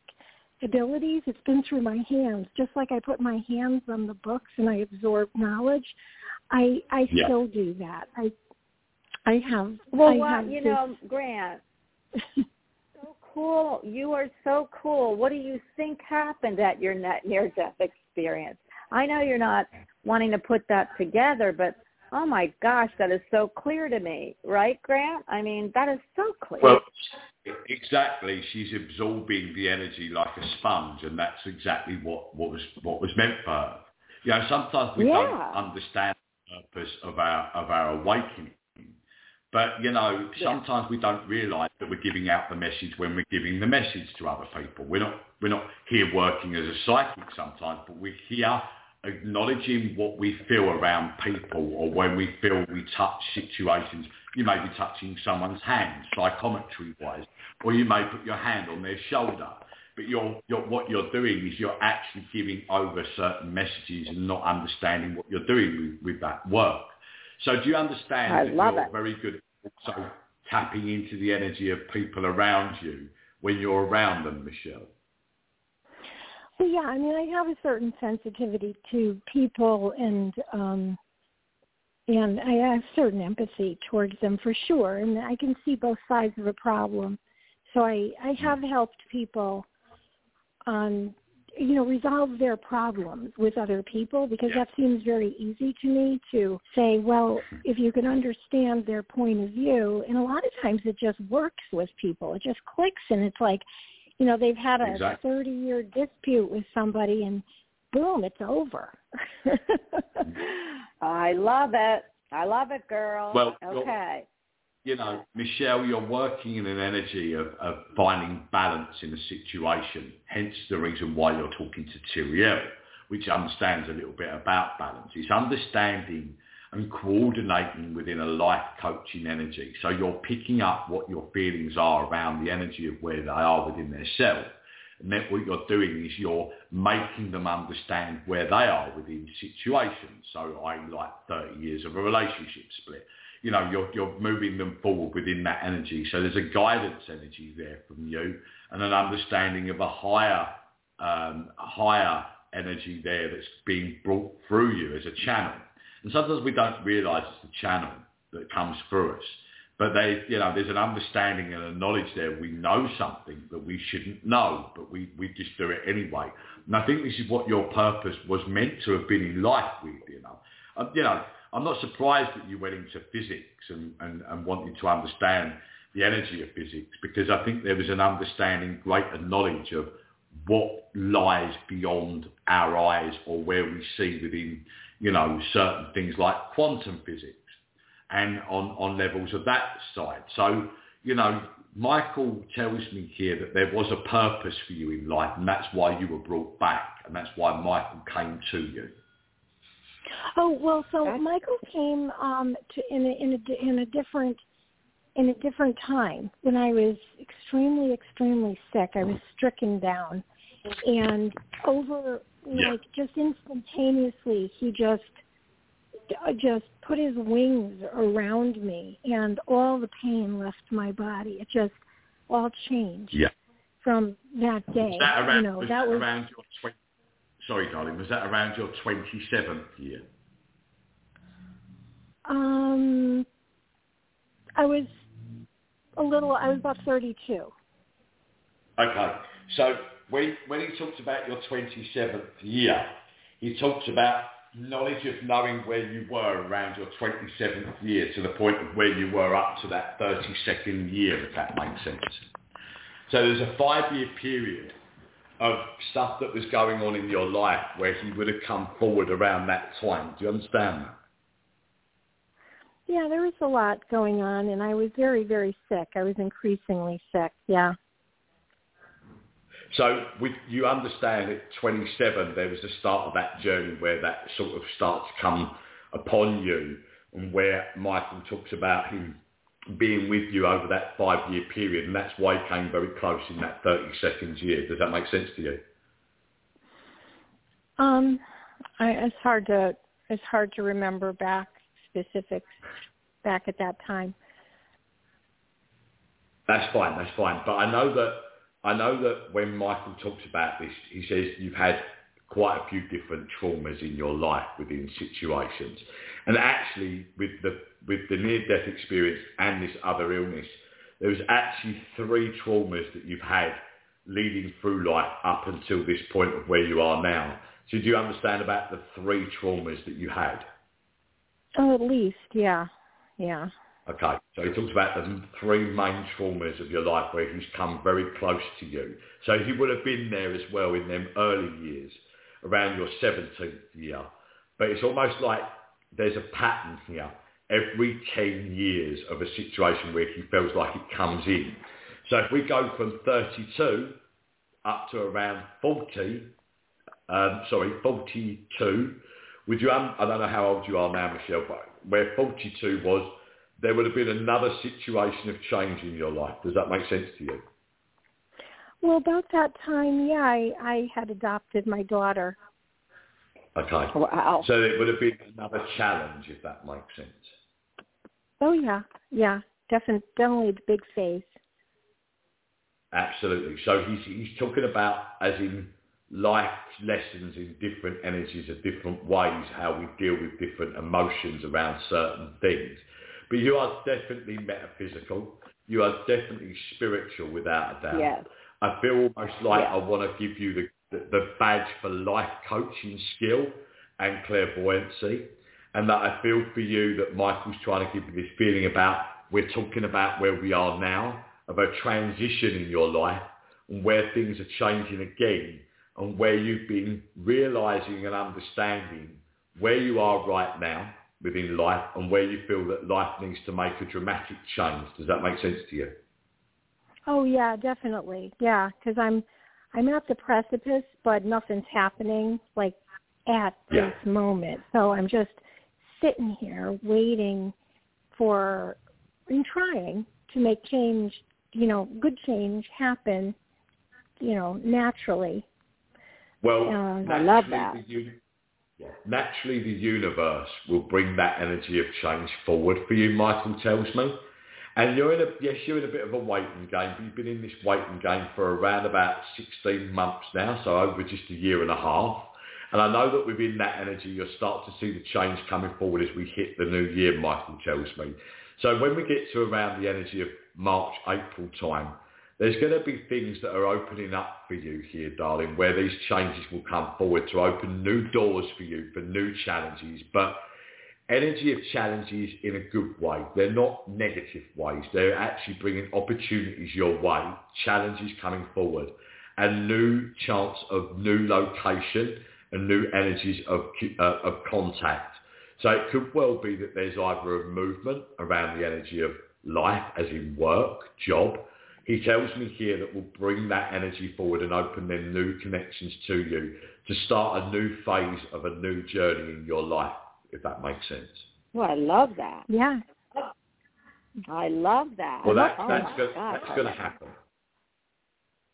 abilities, it's been through my hands. Just like I put my hands on the books and I absorb knowledge, I I Yeah. still do that. I I have. well, I what have you this- know, Grant, so cool. You are so cool. What do you think happened at your net near-death experience? I know you're not wanting to put that together, but oh my gosh, that is so clear to me, right, Grant? I mean, that is so clear. Well, exactly. She's absorbing the energy like a sponge, and that's exactly what, what was what was meant for her. You know, sometimes we Yeah. don't understand the purpose of our of our awakening, but you know, sometimes we don't realise that we're giving out the message when we're giving the message to other people. We're not we're not here working as a psychic sometimes, but we're here acknowledging what we feel around people or when we feel we touch situations. You may be touching someone's hand, psychometry wise, or you may put your hand on their shoulder. But you're, you're, what you're doing is you're actually giving over certain messages and not understanding what you're doing with, with that work. So do you understand I that you're it. very good at also tapping into the energy of people around you when you're around them, Michelle? Yeah, I mean, I have a certain sensitivity to people, and um, and I have certain empathy towards them for sure, and I can see both sides of a problem. So I I have helped people, um, you know, resolve their problems with other people because Yeah. that seems very easy to me to say, well, if you can understand their point of view, and a lot of times it just works with people. It just clicks, and it's like you know they've had a Exactly. 30 year dispute with somebody and boom it's over mm-hmm. <laughs> I love it. I love it, girl. Well, okay. you know, Michelle, you're working in an energy of, of finding balance in a situation. Hence the reason why you're talking to Tyriel, which understands a little bit about balance. It's understanding and coordinating within a life coaching energy. So you're picking up what your feelings are around the energy of where they are within their self. And then what you're doing is you're making them understand where they are within situations. So I like 30 years of a relationship split you know, you're, you're moving them forward within that energy. So there's a guidance energy there from you and an understanding of a higher, um, higher energy there that's being brought through you as a channel. And sometimes we don't realise it's the channel that comes through us. But they, you know, there's an understanding and a knowledge there. We know something that we shouldn't know, but we, we just do it anyway. And I think this is what your purpose was meant to have been in life, weirdly enough. Um, you know, I'm not surprised that you went into physics and, and, and wanted to understand the energy of physics because I think there was an understanding, greater knowledge of what lies beyond our eyes or where we see within, you know, certain things like quantum physics and on, on levels of that side. So, you know, Michael tells me here that there was a purpose for you in life and that's why you were brought back and that's why Michael came to you. Oh well, so Michael came um, to in a, in a in a different in a different time when I was extremely extremely sick. I was stricken down, and over Yeah. like just instantaneously, he just uh, just put his wings around me, and all the pain left my body. It just all changed Yeah. from that day. Was that around, you know, was that that was around your 20, sorry darling, was that around your 27th year? Um, I was a little. I was about thirty-two. Okay. So when, when he talks about your 27th year, he talks about knowledge of knowing where you were around your 27th year to the point of where you were up to that 32nd year, if that makes sense. So there's a five-year period of stuff that was going on in your life where he would have come forward around that time. Do you understand that? Yeah, there was a lot going on, and I was very, very sick. I was increasingly sick. Yeah. So with, you understand at 27 there was the start of that journey where that sort of starts to come upon you and where Michael talks about him being with you over that five year period and that's why he came very close in that 30 seconds year. Does that make sense to you? Um, I, it's hard to it's hard to remember back specifics back at that time. That's fine, that's fine. But I know that I know that when Michael talks about this, he says you've had quite a few different traumas in your life within situations. And actually with the with the near death experience and this other illness, there was actually three traumas that you've had leading through life up until this point of where you are now. So do you understand about the three traumas that you had? Oh, at least, yeah, yeah. Okay, so he talks about the three main traumas of your life where he's come very close to you. So he would have been there as well in them early years, around your 17th year. But it's almost like there's a pattern here. Every 10 years of a situation where he feels like it comes in. So if we go from 32 up to around 40, um, sorry, 42, would you, um, I don't know how old you are now, Michelle, but where 42 was, there would have been another situation of change in your life. Does that make sense to you? Well, about that time, yeah, I, I had adopted my daughter. Okay. Oh, wow. So it would have been another challenge, if that makes sense. Oh yeah, yeah, definitely, definitely a big phase. Absolutely. So he's, he's talking about as in life lessons in different energies of different ways, how we deal with different emotions around certain things. But you are definitely metaphysical. You are definitely spiritual without a doubt. Yes. I feel almost like Yeah. I want to give you the, the, the badge for life coaching skill and clairvoyancy. And that I feel for you that Michael's trying to give you this feeling about, we're talking about where we are now, of a transition in your life and where things are changing again and where you've been realizing and understanding where you are right now within life and where you feel that life needs to make a dramatic change. Does that make sense to you? Oh yeah, definitely, yeah, because I'm I'm at the precipice, but nothing's happening like at Yeah. this moment. So I'm just sitting here waiting for and trying to make change, you know, good change happen, you know, naturally. Well, Um, I love that. Naturally the universe will bring that energy of change forward for you, Michael tells me. And you're in a, yes, you're in a bit of a waiting game, but you've been in this waiting game for around about 16 months now, so over just a year and a half. And I know that within that energy, you'll start to see the change coming forward as we hit the new year, Michael tells me. So when we get to around the energy of March, April time, there's going to be things that are opening up for you here, darling, where these changes will come forward to open new doors for you, for new challenges. But energy of challenges in a good way. They're not negative ways. They're actually bringing opportunities your way, challenges coming forward, and new chance of new location and new energies of, uh, of contact. So it could well be that there's either a movement around the energy of life, as in work, job. He tells me here that will bring that energy forward and open them new connections to you to start a new phase of a new journey in your life if that makes sense. Well, I love that. Yeah. I love that. Well, that, oh that's go, God, that's going to happen.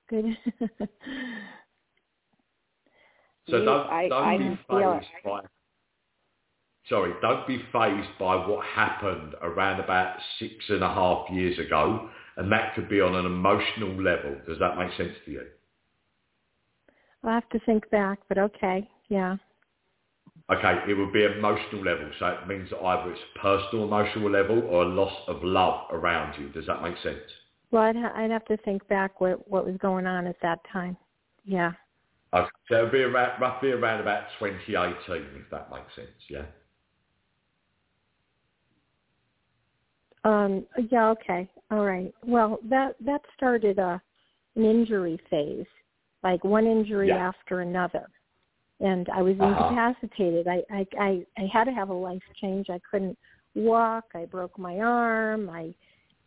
Good. <laughs> so You- don't I- don't I be feel phased by. Sorry, don't be phased by what happened around about six and a half years ago, and that could be on an emotional level. Does that make sense to you? I'll have to think back, but okay. Yeah. Okay, it would be emotional level, so it means either it's personal emotional level or a loss of love around you. Does that make sense? Well, I'd, ha- I'd have to think back what what was going on at that time. Yeah. Okay, so it'll be around, roughly around about 2018, if that makes sense, yeah? Um. Yeah. Okay. All right. Well, that that started a an injury phase, like one injury Yeah. after another, and I was Uh-huh. incapacitated. I, I I I had to have a life change. I couldn't walk. I broke my arm. I,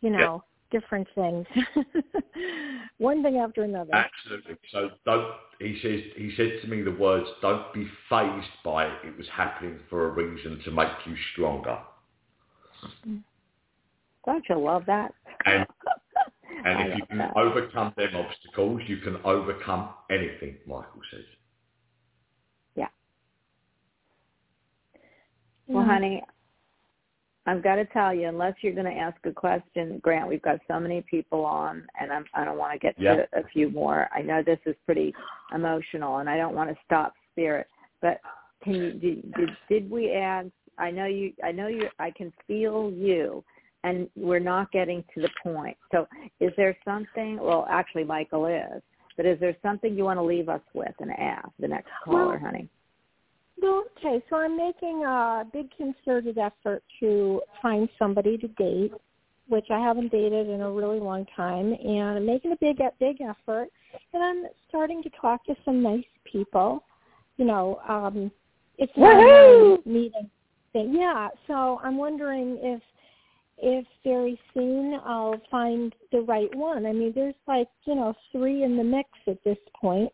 you know, different things. <laughs> one thing after another. Absolutely. So don't, he says, he said to me the words, don't be phased by it. It was happening for a reason to make you stronger. Don't you love that? And, <laughs> and if you can that. overcome them obstacles, you can overcome anything, Michael says. Yeah. Well, Yeah. honey, I've got to tell you, unless you're going to ask a question, Grant, we've got so many people on, and I'm, I don't want to get Yeah. to a few more. I know this is pretty emotional, and I don't want to stop spirit. But can you did, did did we add? I know you. I know you. I can feel you, and we're not getting to the point. So, is there something? Well, actually, Michael is. But is there something you want to leave us with and ask the next caller, Well, honey? Well, okay, so I'm making a big concerted effort to find somebody to date, which I haven't dated in a really long time, and I'm making a big, big effort, and I'm starting to talk to some nice people. You know, um, it's Woohoo! meeting thing. Yeah, so I'm wondering if if very soon I'll find the right one. I mean, there's like you know three in the mix at this point.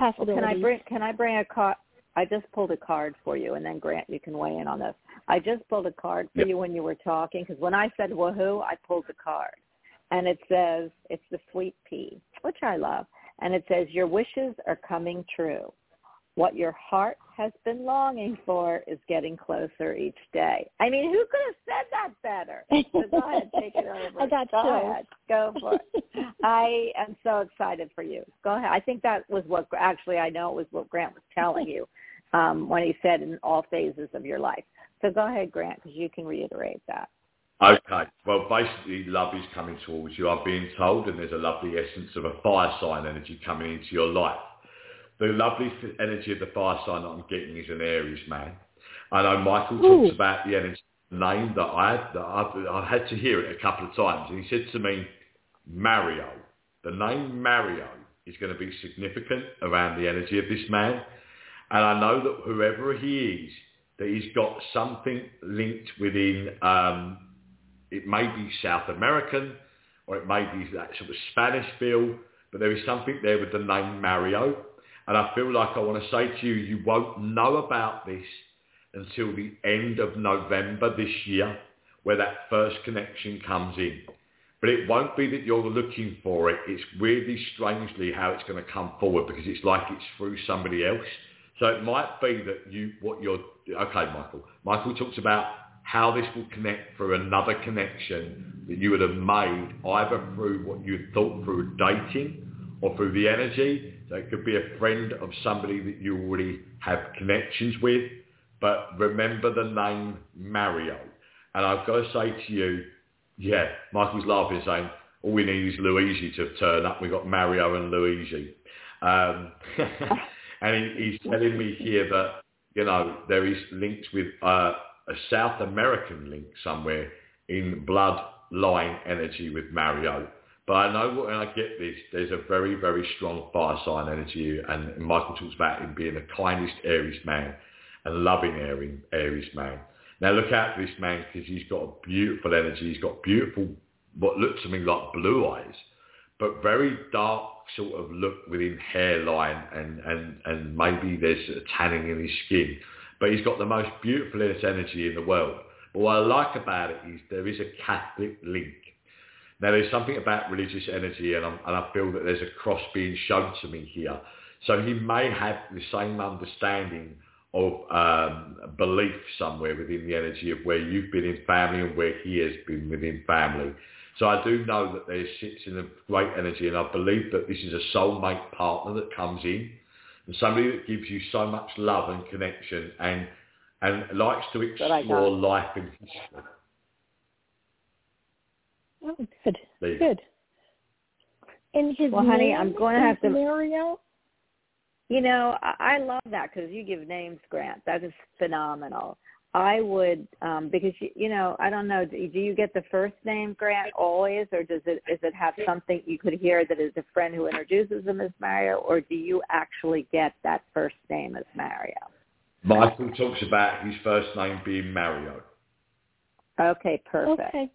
Well, can I bring can I bring a card? I just pulled a card for you, and then Grant, you can weigh in on this. I just pulled a card for Yep. you when you were talking because when I said woohoo, I pulled the card, and it says it's the sweet pea, which I love, and it says your wishes are coming true. What your heart has been longing for is getting closer each day. I mean, who could have said that better? <laughs> So go ahead, take it over. I got go chills. ahead, go for it. <laughs> I am so excited for you. Go ahead. I think that was what actually I know it was what Grant was telling you <laughs> um, when he said in all phases of your life. So go ahead, Grant, because you can reiterate that. Okay. Well, basically, love is coming towards you. I'm being told, and there's a lovely essence of a fire sign energy coming into your life. The lovely energy of the fire sign that I'm getting is an Aries man. I know Michael Ooh. talks about the energy name that I had. That I've, I've had to hear it a couple of times, and he said to me, Mario. The name Mario is going to be significant around the energy of this man. And I know that whoever he is, that he's got something linked within, um, it may be South American or it may be that sort of Spanish feel, but there is something there with the name Mario. And I feel like I want to say to you, you won't know about this until the end of November this year, where that first connection comes in. But it won't be that you're looking for it. It's weirdly, strangely how it's going to come forward because it's like it's through somebody else. So it might be that you, what you're, okay, Michael. Michael talks about how this will connect through another connection that you would have made either through what you thought through dating or through the energy. So it could be a friend of somebody that you already have connections with. But remember the name Mario. And I've got to say to you, yeah, Michael's laughing saying, all we need is Luigi to turn up. We've got Mario and Luigi. Um, <laughs> and he, he's telling me here that, you know, there is links with uh, a South American link somewhere in bloodline energy with Mario. But I know when I get this, there's a very, very strong fire sign energy. And Michael talks about him being the kindest Aries man and loving Aries man. Now look out for this man because he's got a beautiful energy. He's got beautiful, what looks to me like blue eyes, but very dark sort of look within hairline and, and, and maybe there's a tanning in his skin. But he's got the most beautiful energy in the world. But what I like about it is there is a Catholic link. Now there's something about religious energy and, and i feel that there's a cross being shown to me here. So he may have the same understanding of um, belief somewhere within the energy of where you've been in family and where he has been within family. So I do know that there sits in a great energy and I believe that this is a soulmate partner that comes in and somebody that gives you so much love and connection and and likes to explore life and history. Oh, good. Good. In his well, honey, I'm going to have to. Mario? You know, I, I love that because you give names, Grant. That is phenomenal. I would um because you, you know I don't know do you get the first name Grant always or does it does it have something you could hear that is a friend who introduces him as Mario or do you actually get that first name as Mario? Michael talks about his first name being Mario. Okay, perfect. Okay.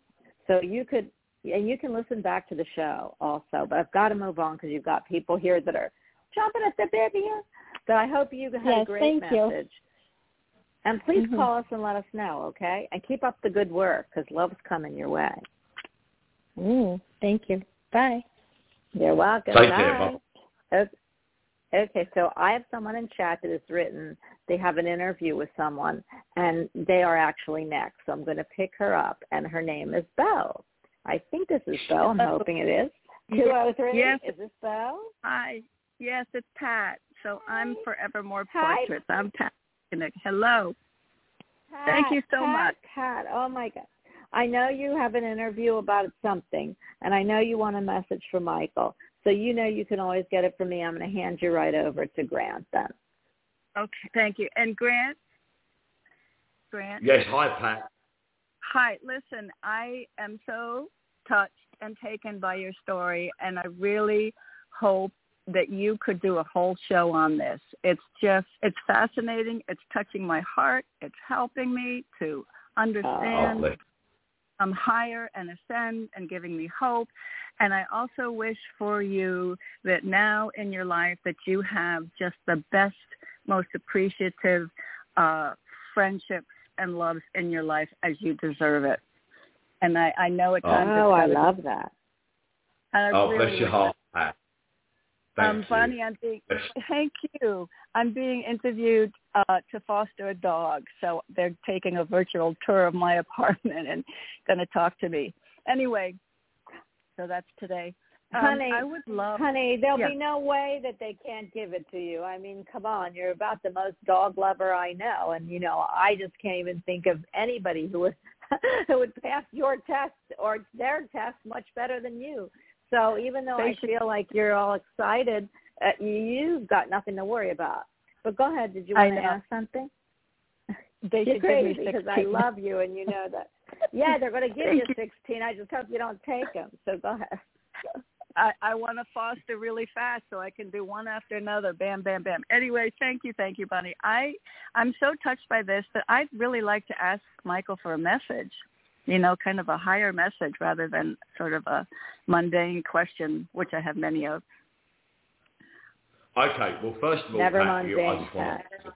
So you could and you can listen back to the show also, but I've got to move on because you've got people here that are jumping at the bit here. But I hope you had yes, a great thank message. You. And please mm-hmm. call us and let us know, okay? And keep up the good work because love's coming your way. Mm, thank you. Bye. You're welcome. Take Bye. care. Okay. okay, so I have someone in chat that has written they have an interview with someone and they are actually next. So I'm going to pick her up and her name is Belle. I think this is Belle. I'm hoping it is. Two oh three. Yes. Is this Belle? Hi. Yes, it's Pat. So I'm Forevermore Hi. Portraits. I'm Pat. Hello. Pat, Thank you so Pat, much. Pat, oh my God. I know you have an interview about something, and I know you want a message from Michael. So you know you can always get it from me. I'm going to hand you right over to Grant then. Okay, thank you. And Grant? Grant? Yes, hi Pat. Hi, listen, I am so touched and taken by your story, and I really hope that you could do a whole show on this. It's just, it's fascinating. It's touching my heart. It's helping me to understand Oh, um, higher and ascend and giving me hope. And I also wish for you that now in your life that you have just the best, most appreciative uh, friendships and loves in your life as you deserve it. And I, I know at times Oh, I it's love that. and I Oh, really bless your wish heart, Thank um, you. Bonnie, I'm being <laughs> thank you. I'm being interviewed uh, to foster a dog, so they're taking a virtual tour of my <laughs> apartment and going to talk to me. Anyway, so that's today. Um, honey, I would love. honey, there'll Yeah. be no way that they can't give it to you. I mean, come on, you're about the most dog lover I know, and you know, I just can't even think of anybody who would <laughs> who would pass your test or their test much better than you. So even though They I should- feel like you're all excited, uh, you've got nothing to worry about. But go ahead. Did you want to ask something? They You're should give me crazy because I love you and you know that. Yeah, they're going <laughs> to give you. 16. I just hope you don't take them. So go ahead. <laughs> I, I want to foster really fast so I can do one after another. Bam, bam, bam. Anyway, thank you, thank you, Bonnie. I I'm so touched by this that I'd really like to ask Michael for a message. You know, kind of a higher message rather than sort of a mundane question, which I have many of. Okay, well, first of all, Never Pat, you- I just want to,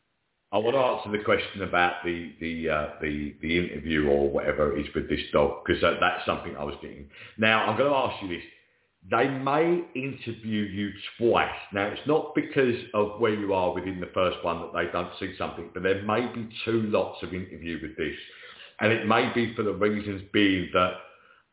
I want to answer the question about the the uh, the the interview or whatever it is with this dog because that, that's something I was getting. Now I'm going to ask you this: they may interview you twice. Now, it's not because of where you are within the first one that they don't see something, but there may be two lots of interview with this. And it may be for the reasons being that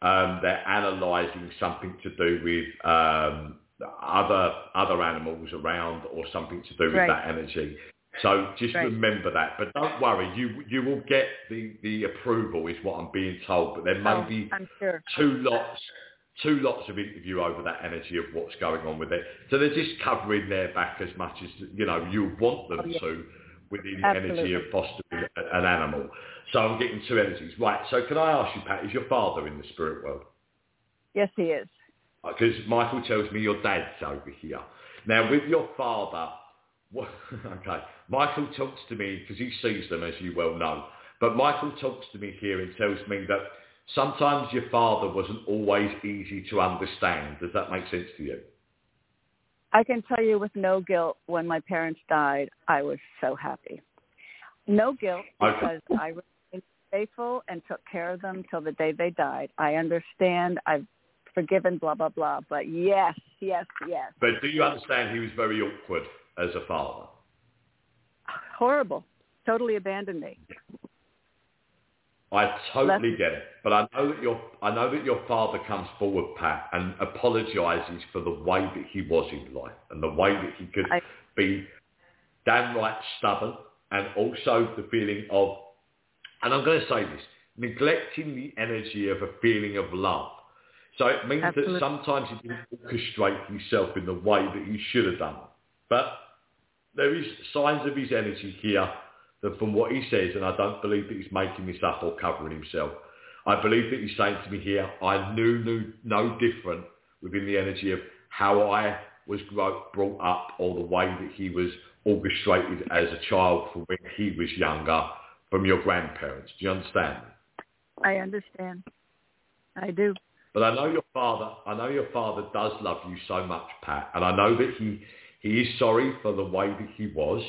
um, they're analysing something to do with um, other other animals around or something to do with Right. that energy. So just Right. remember that. But don't worry, you you will get the, the approval is what I'm being told. But there may Oh, be sure. two lots two lots of interview over that energy of what's going on with it. So they're just covering their back as much as you know you want them Oh, yeah. to within the energy of fostering an animal. So I'm getting two energies. Right, so can I ask you, Pat, is your father in the spirit world? Yes, he is. Uh, because Michael tells me your dad's over here. Now, with your father, <laughs> what, okay, Michael talks to me because he sees them, as you well know. But Michael talks to me here and tells me that sometimes your father wasn't always easy to understand. Does that make sense to you? I can tell you with no guilt, when my parents died, I was so happy. No guilt Okay. because I remained faithful and took care of them till the day they died. I understand. I've forgiven, blah, blah, blah. But yes, yes, yes. But do you understand he was very awkward as a father? Horrible. Totally abandoned me. I totally get it, but I know that your I know that your father comes forward, Pat, and apologises for the way that he was in life and the way that he could I- be downright stubborn, and also the feeling of, and I'm going to say this, neglecting the energy of a feeling of love. So it means Absolutely. that sometimes he didn't orchestrate himself in the way that he should have done. But there is signs of his energy here that from what he says, and I don't believe that he's making this up or covering himself, I believe that he's saying to me here, I knew, knew no different within the energy of how I was brought up or the way that he was orchestrated as a child from when he was younger from your grandparents. Do you understand? I understand. I do. But I know your father. I know your father does love you so much, Pat, and I know that he he is sorry for the way that he was.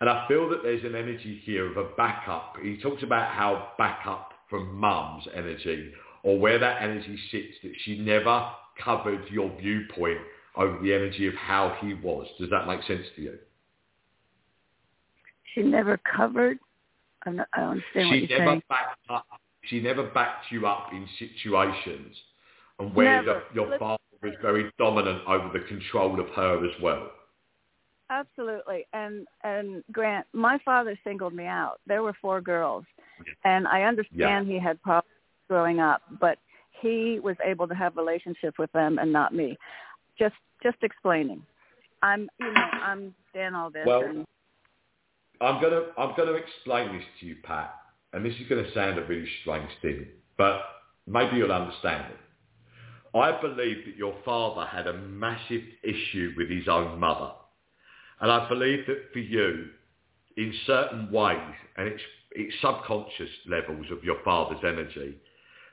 And I feel that there's an energy here of a backup. He talks about how backup from mum's energy, or where that energy sits, that she never covered your viewpoint over the energy of how he was. Does that make sense to you? She never covered. I don't understand what she you're never saying. backed up. She never backed you up in situations, and where the, your father was very dominant over the control of her as well. Absolutely. And and Grant, my father singled me out. There were four girls, and I understand he had problems growing up, but he was able to have relationships with them and not me. Just just explaining. I'm you know I'm saying all this. Well, and I'm gonna I'm gonna explain this to you, Pat, and this is gonna sound a really strange thing, but maybe you'll understand it. I believe that your father had a massive issue with his own mother. And I believe that for you, in certain ways, and it's, it's subconscious levels of your father's energy,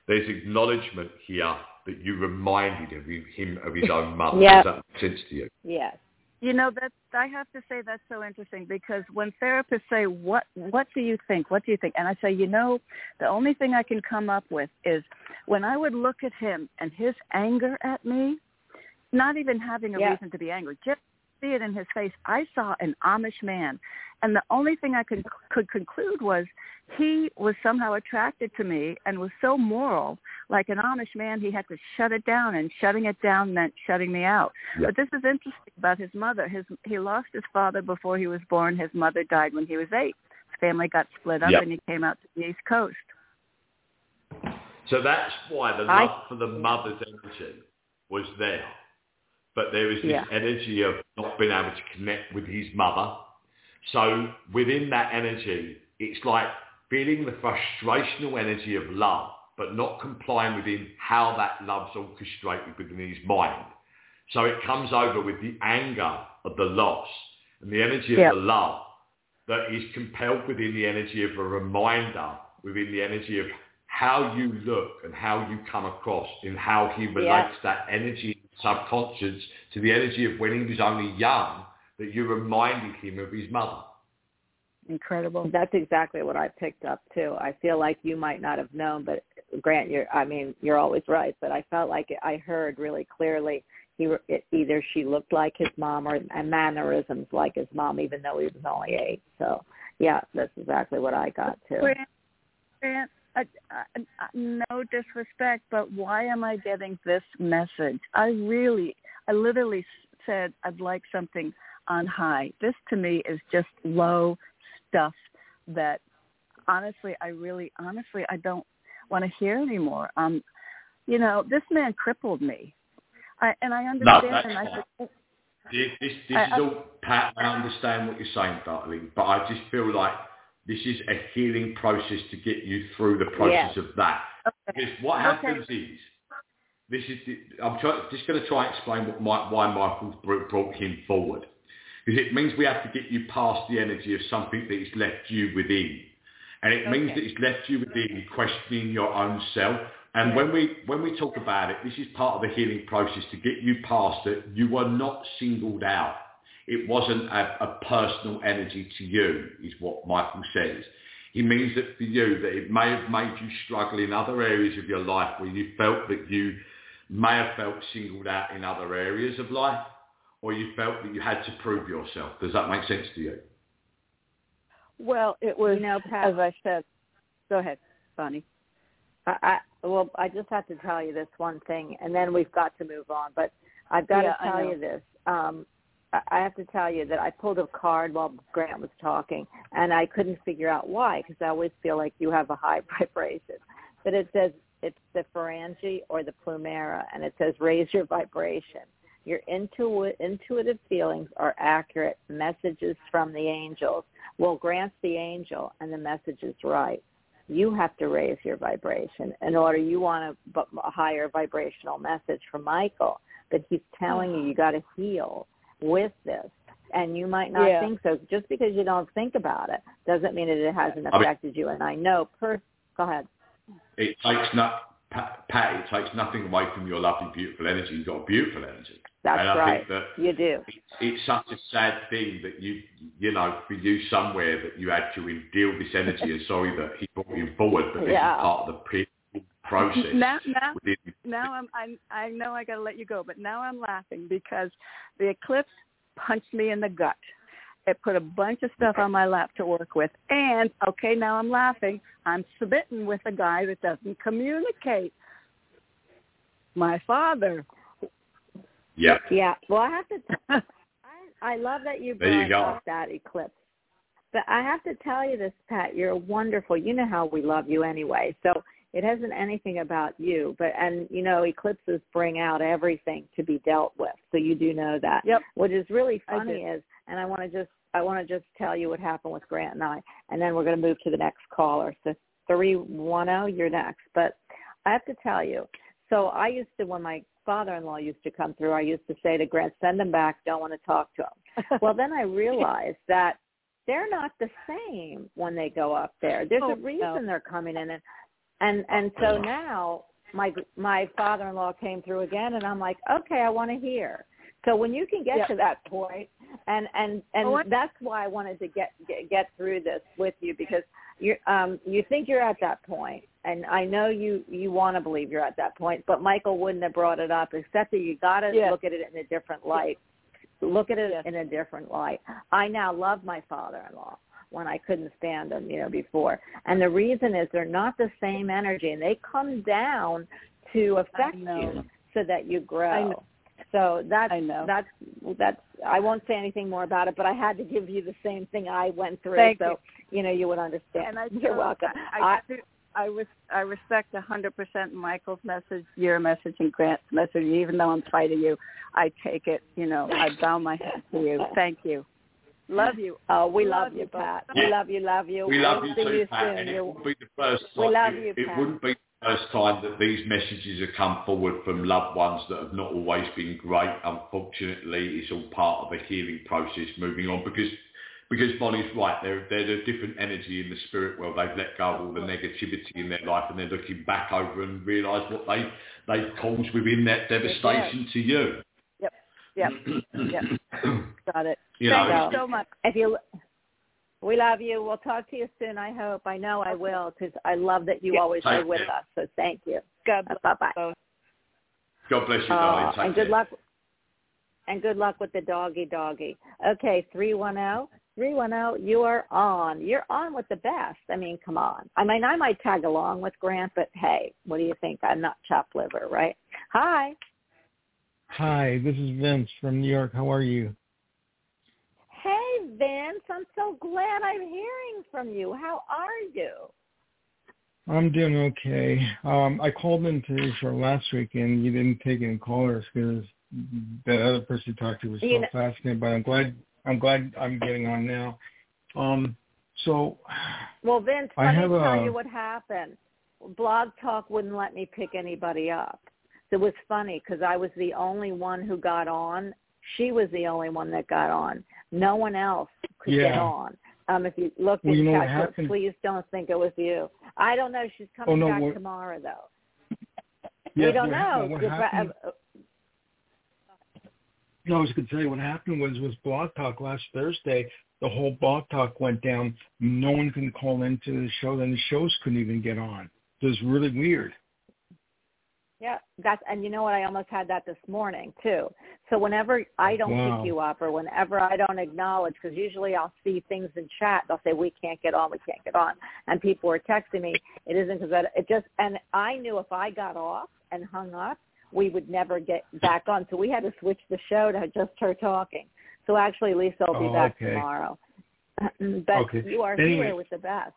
there's acknowledgement here that you reminded of him- him of his own <laughs> mother. Yeah. Does that make sense to you? Yes. you know that I have to say that's so interesting because when therapists say what what do you think what do you think and I say you know the only thing I can come up with is when I would look at him and his anger at me not even having a Yeah. reason to be angry just see it in his face I saw an Amish man and the only thing I could could conclude was he was somehow attracted to me and was so moral like an Amish man he had to shut it down and shutting it down meant shutting me out Yeah. but this is interesting about his mother. His he lost his father before he was born. His mother died when he was eight. His family got split up, Yep. and he came out to the East Coast. So that's why the I- love for the mother's energy was there. But there was this Yeah. energy of not being able to connect with his mother. So within that energy, it's like feeling the frustrational energy of love, but not complying within how that love's orchestrated within his mind. So it comes over with the anger of the loss and the energy of Yeah. the love that is compelled within the energy of a reminder, within the energy of how you look and how you come across and how he relates that energy subconscious to the energy of when he was only young that you reminded him of his mother. Incredible. That's exactly what I picked up too. I feel like you might not have known, but Grant, you're I mean you're always right, but I felt like I heard really clearly he it, either she looked like his mom or and mannerisms like his mom, even though he was only eight. So yeah, that's exactly what I got too. Grant, Grant, uh, uh, no disrespect, but why am I getting this message? I really, I literally said I'd like something on high. This to me is just low stuff that honestly, I really, honestly, I don't want to hear anymore. Um, you know, this man crippled me. I, and I understand. No, that's and I fine. said, This, this, this I- is all, Pat, I understand what you're saying, darling, but I just feel like this is a healing process to get you through the process of that. okay, Because what happens is, this is, the, I'm try, just going to try and explain what my, why Michael brought him forward. Because it means we have to get you past the energy of something that has left you within. And it means that it's left you within questioning your own self. And Yeah. when we when we talk about it, this is part of the healing process to get you past it. You were not singled out. It wasn't a, a personal energy to you, is what Michael says. He means that for you, that it may have made you struggle in other areas of your life where you felt that you may have felt singled out in other areas of life, or you felt that you had to prove yourself. Does that make sense to you? well, it was, You know, Pat- as I said, go ahead, Bonnie. I, I well, I just have to tell you this one thing, and then we've got to move on. But I've got Yeah, to tell you this. Um, I have to tell you that I pulled a card while Grant was talking, and I couldn't figure out why because I always feel like you have a high <laughs> vibration. But it says it's the pharynge or the plumeria, and it says raise your vibration. Your intu- intuitive feelings are accurate messages from the angels. Well, Grant's the angel, and the message is right you have to raise your vibration in order you want a, a higher vibrational message from Michael but he's telling you you got to heal with this and you might not Yeah. think so just because you don't think about it doesn't mean that it hasn't I mean- affected you and I know per go ahead It takes not, Pat, Pat, it takes nothing away from your lovely, beautiful energy. You've got beautiful energy. that's and I right think that you do it's, it's such a sad thing that you, you know, for you somewhere that you had to indeal this energy. and sorry that he brought you forward, but this is part of the pre- process. Now, now, now I'm, I'm I know I got to let you go, but now I'm laughing because the eclipse punched me in the gut. It put a bunch of stuff on my lap to work with, and okay, now I'm laughing. I'm smitten with a guy that doesn't communicate. My father. yeah. yeah well I have to <laughs> I, I love that you There you brought up that eclipse But I have to tell you this, Pat. You're wonderful. You know how we love you anyway. So it hasn't anything about you. But and you know, eclipses bring out everything to be dealt with. So you do know that. Yep. What is really funny is, and I want to just I want to just tell you what happened with Grant and I, and then we're going to move to the next caller. So three one zero, you're next. But I have to tell you. So I used to when my father-in-law used to come through, I used to say to Grant, "Send them back. Don't want to talk to them." <laughs> well, then I realized that they're not the same when they go up there. There's Oh, a reason no. they're coming in, and and and so now my my father-in-law came through again, and I'm like, okay, I want to hear. So when you can get Yeah. to that point, and and and Oh, that's why I wanted to get, get get through this with you because you um you think you're at that point, and I know you you want to believe you're at that point, but Michael wouldn't have brought it up except that you got to Yes. look at it in a different light. Look at it Yes. in a different light. I now love my father-in-law when I couldn't stand them, you know, before. And the reason is they're not the same energy, and they come down to affect you so that you grow. I know. So that's I know. that's that's. I won't say anything more about it, but I had to give you the same thing I went through, Thank so you. know you would understand. And I <laughs> You're welcome. I, I, do- I, res- I respect a 100% Michael's message, your message, and Grant's message. Even though I'm fighting you, I take it. You know, I bow my head to you. Thank you. Love you. Oh, we Love love, you you. Pat. Yeah. We love you, love you. We love We'll you see too, you Pat, soon. and it You're- wouldn't be the first We time. love you, it Pat. wouldn't be the first time that these messages have come forward from loved ones that have not always been great. Unfortunately, it's all part of a healing process moving on because because Bonnie's right. They're they're a different energy in the spirit world. They've let go of all the negativity in their life, and they're looking back over and realise what they they caused within that devastation to you. Yep. Yep. <clears throat> Got it. You Thank know, you so much. If you We love you. We'll talk to you soon. I hope. I know I will because I love that you always are with us. So thank you. God bless bye bye. God bless you, darling. Uh, Take and good care. luck. And good luck with the doggy doggy. Okay, three one zero. 310, you are on. You're on with the best. I mean, come on. I mean, I might tag along with Grant, but hey, what do you think? I'm not chopped liver, right? Hi. Hi, this is Vince from New York. How are you? Hey, Vince. I'm so glad I'm hearing from you. How are you? I'm doing okay. Um, I called into the show last week and you didn't take any callers because that other person you talked to was so You know- fascinating. But I'm glad I'm glad I'm getting on now. Um, so Well, Vince, I let me have tell a- you what happened. Blog Talk wouldn't let me pick anybody up. It was funny because I was the only one who got on. She was the only one that got on. No one else could get on. Um, if you look Well, in you know so please don't think it was you. I don't know. She's coming no, back what- tomorrow, though. yeah, we don't know. Happened, uh, no, I was going to tell you what happened was was Blog Talk last Thursday. The whole Blog Talk went down. No one can call into the show. Then the shows couldn't even get on. It was really weird. Yeah, that's and you know what? I almost had that this morning too. So whenever I don't Wow. pick you up, or whenever I don't acknowledge, because usually I'll see things in chat, they'll say we can't get on, we can't get on, and people are texting me. It isn't because it just and I knew if I got off and hung up, we would never get back on. So we had to switch the show to just her talking. So actually, Lisa will be Oh, back okay. tomorrow. <clears throat> but Okay. you are Anyway. here with the best.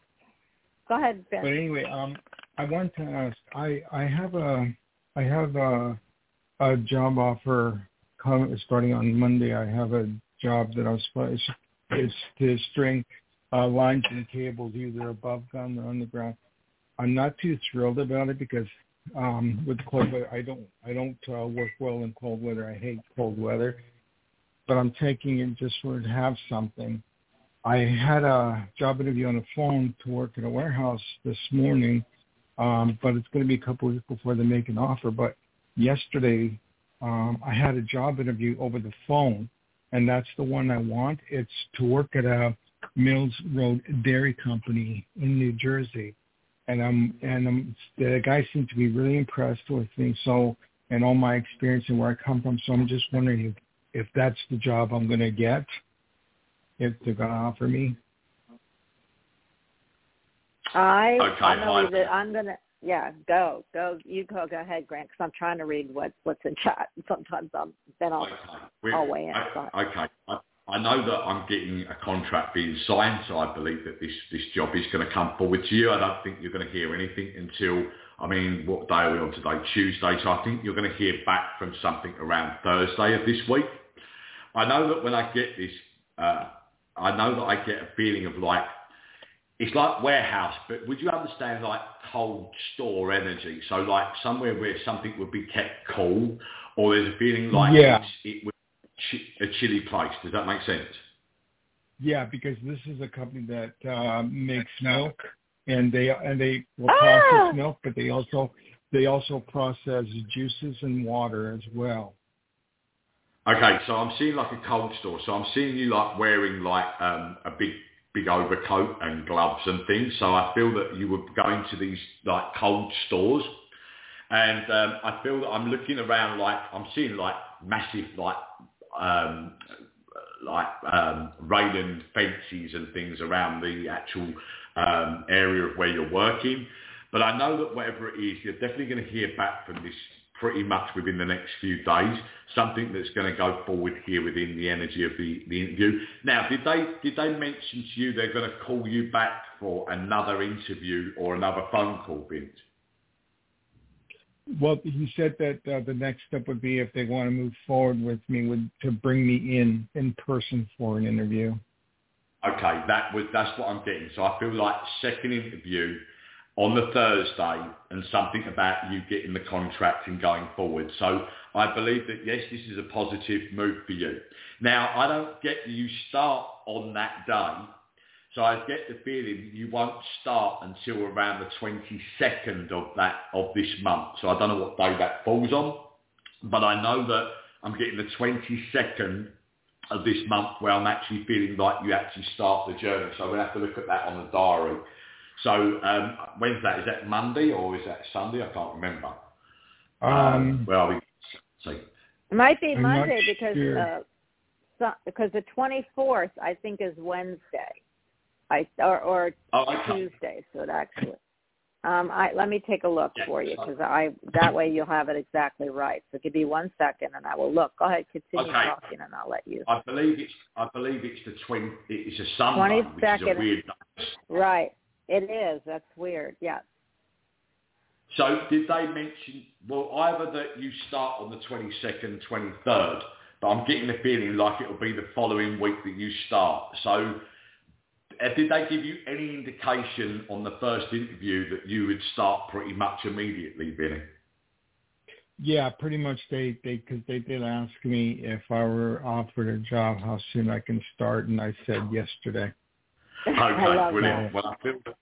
Go ahead, Ben. But anyway, um, I want to ask. I I have a I have a a job offer coming starting on Monday. I have a job that I was supposed is to string uh, lines and cables either above ground or underground. I'm not too thrilled about it because um, with cold weather, I don't I don't uh, work well in cold weather. I hate cold weather, but I'm taking it just for to have something. I had a job interview on the phone to work at a warehouse this morning, um, but it's going to be a couple weeks before they make an offer. But yesterday, um, I had a job interview over the phone, and that's the one I want. It's to work at a Mills Road Dairy Company in New Jersey, and I'm and I'm, the guy seemed to be really impressed with me. So and all my experience and where I come from. So I'm just wondering if if that's the job I'm going to get if they're going to offer me. I Okay, I'm gonna fine. leave it. I'm gonna yeah go go you go go ahead Grant because I'm trying to read what what's in chat. <laughs> Sometimes I'm then I'll Okay. I'll weigh in. I- Okay. I, I know that I'm getting a contract being signed, so I believe that this, this job is going to come forward to you. I don't think you're going to hear anything until, I mean, what day are we on today? Tuesday. So I think you're going to hear back from something around Thursday of this week. I know that when I get this, uh, I know that I get a feeling of like, it's like warehouse, but would you understand like cold store energy? So like somewhere where something would be kept cool, or there's a feeling like Yeah. it's, it would chi- a chilly place. Does that make sense? Yeah, because this is a company that uh, makes milk, and they and they will Ah! process milk, but they also they also process juices and water as well. Okay, so I'm seeing like a cold store. So I'm seeing you like wearing like um, a big big overcoat and gloves and things. So I feel that you were going to these like cold stores, and um, I feel that I'm looking around like I'm seeing like massive like um, like um, railing fences and things around the actual um, area of where you're working. But I know that whatever it is, you're definitely going to hear back from this pretty much within the next few days. Something that's going to go forward here within the energy of the, the interview. Now, did they did they mention to you they're going to call you back for another interview or another phone call, Vince? Well, he said that uh, the next step would be if they want to move forward with me, would to bring me in in person for an interview. Okay, that was that's what I'm getting. So I feel like second interview on the Thursday and something about you getting the contract and going forward. So I believe that yes, this is a positive move for you. Now I don't get you start on that day. So I get the feeling you won't start until around the 22nd of that of this month. So I don't know what day that falls on, but I know that I'm getting the 22nd of this month where I'm actually feeling like you actually start the journey. So we'll have to look at that on the diary. So um, when's that? Is that Monday or is that Sunday? I can't remember. Um, where are we? See. It might be I'm Monday because sure. uh, so, because the 24th I think is Wednesday, I or, or Oh, okay. Tuesday. So it actually, um, I let me take a look Yeah, for you because I that way you'll have it exactly right. So give me one second and I will look. Go ahead, continue Okay. talking and I'll let you. I believe it's I believe it's the twenty. It's a Sunday, which is a 22nd. weird. Right, it is. That's weird. Yeah. So did they mention, well, either that you start on the 22nd, 23rd, but I'm getting the feeling like it'll be the following week that you start. So uh, did they give you any indication on the first interview that you would start pretty much immediately, Vinny? yeah, pretty much they they because they did ask me if I were offered a job, how soon I can start, and I said yesterday. <laughs> I Okay, brilliant. that. Well, I feel,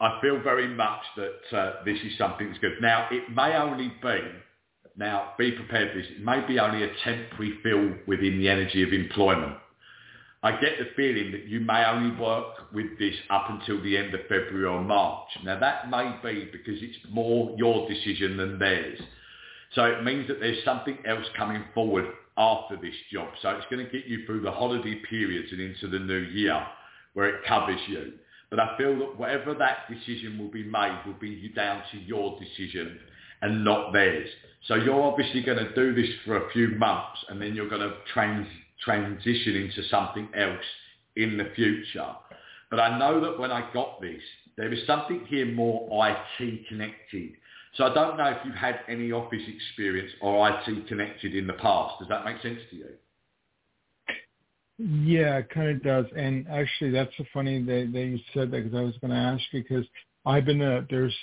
I feel very much that uh, this is something that's good. Now, it may only be, now be prepared for this, it may be only a temporary fill within the energy of employment. I get the feeling that you may only work with this up until the end of February or March. Now, that may be because it's more your decision than theirs. So it means that there's something else coming forward after this job. So it's going to get you through the holiday periods and into the new year where it covers you. But I feel that whatever that decision will be made will be down to your decision and not theirs. So you're obviously going to do this for a few months and then you're going to trans- transition into something else in the future. But I know that when I got this, there was something here more IT connected. So I don't know if you've had any office experience or IT connected in the past. Does that make sense to you? Yeah, it kind of does. And actually, that's so funny that, that you said that because I was going to ask you because I've been uh there's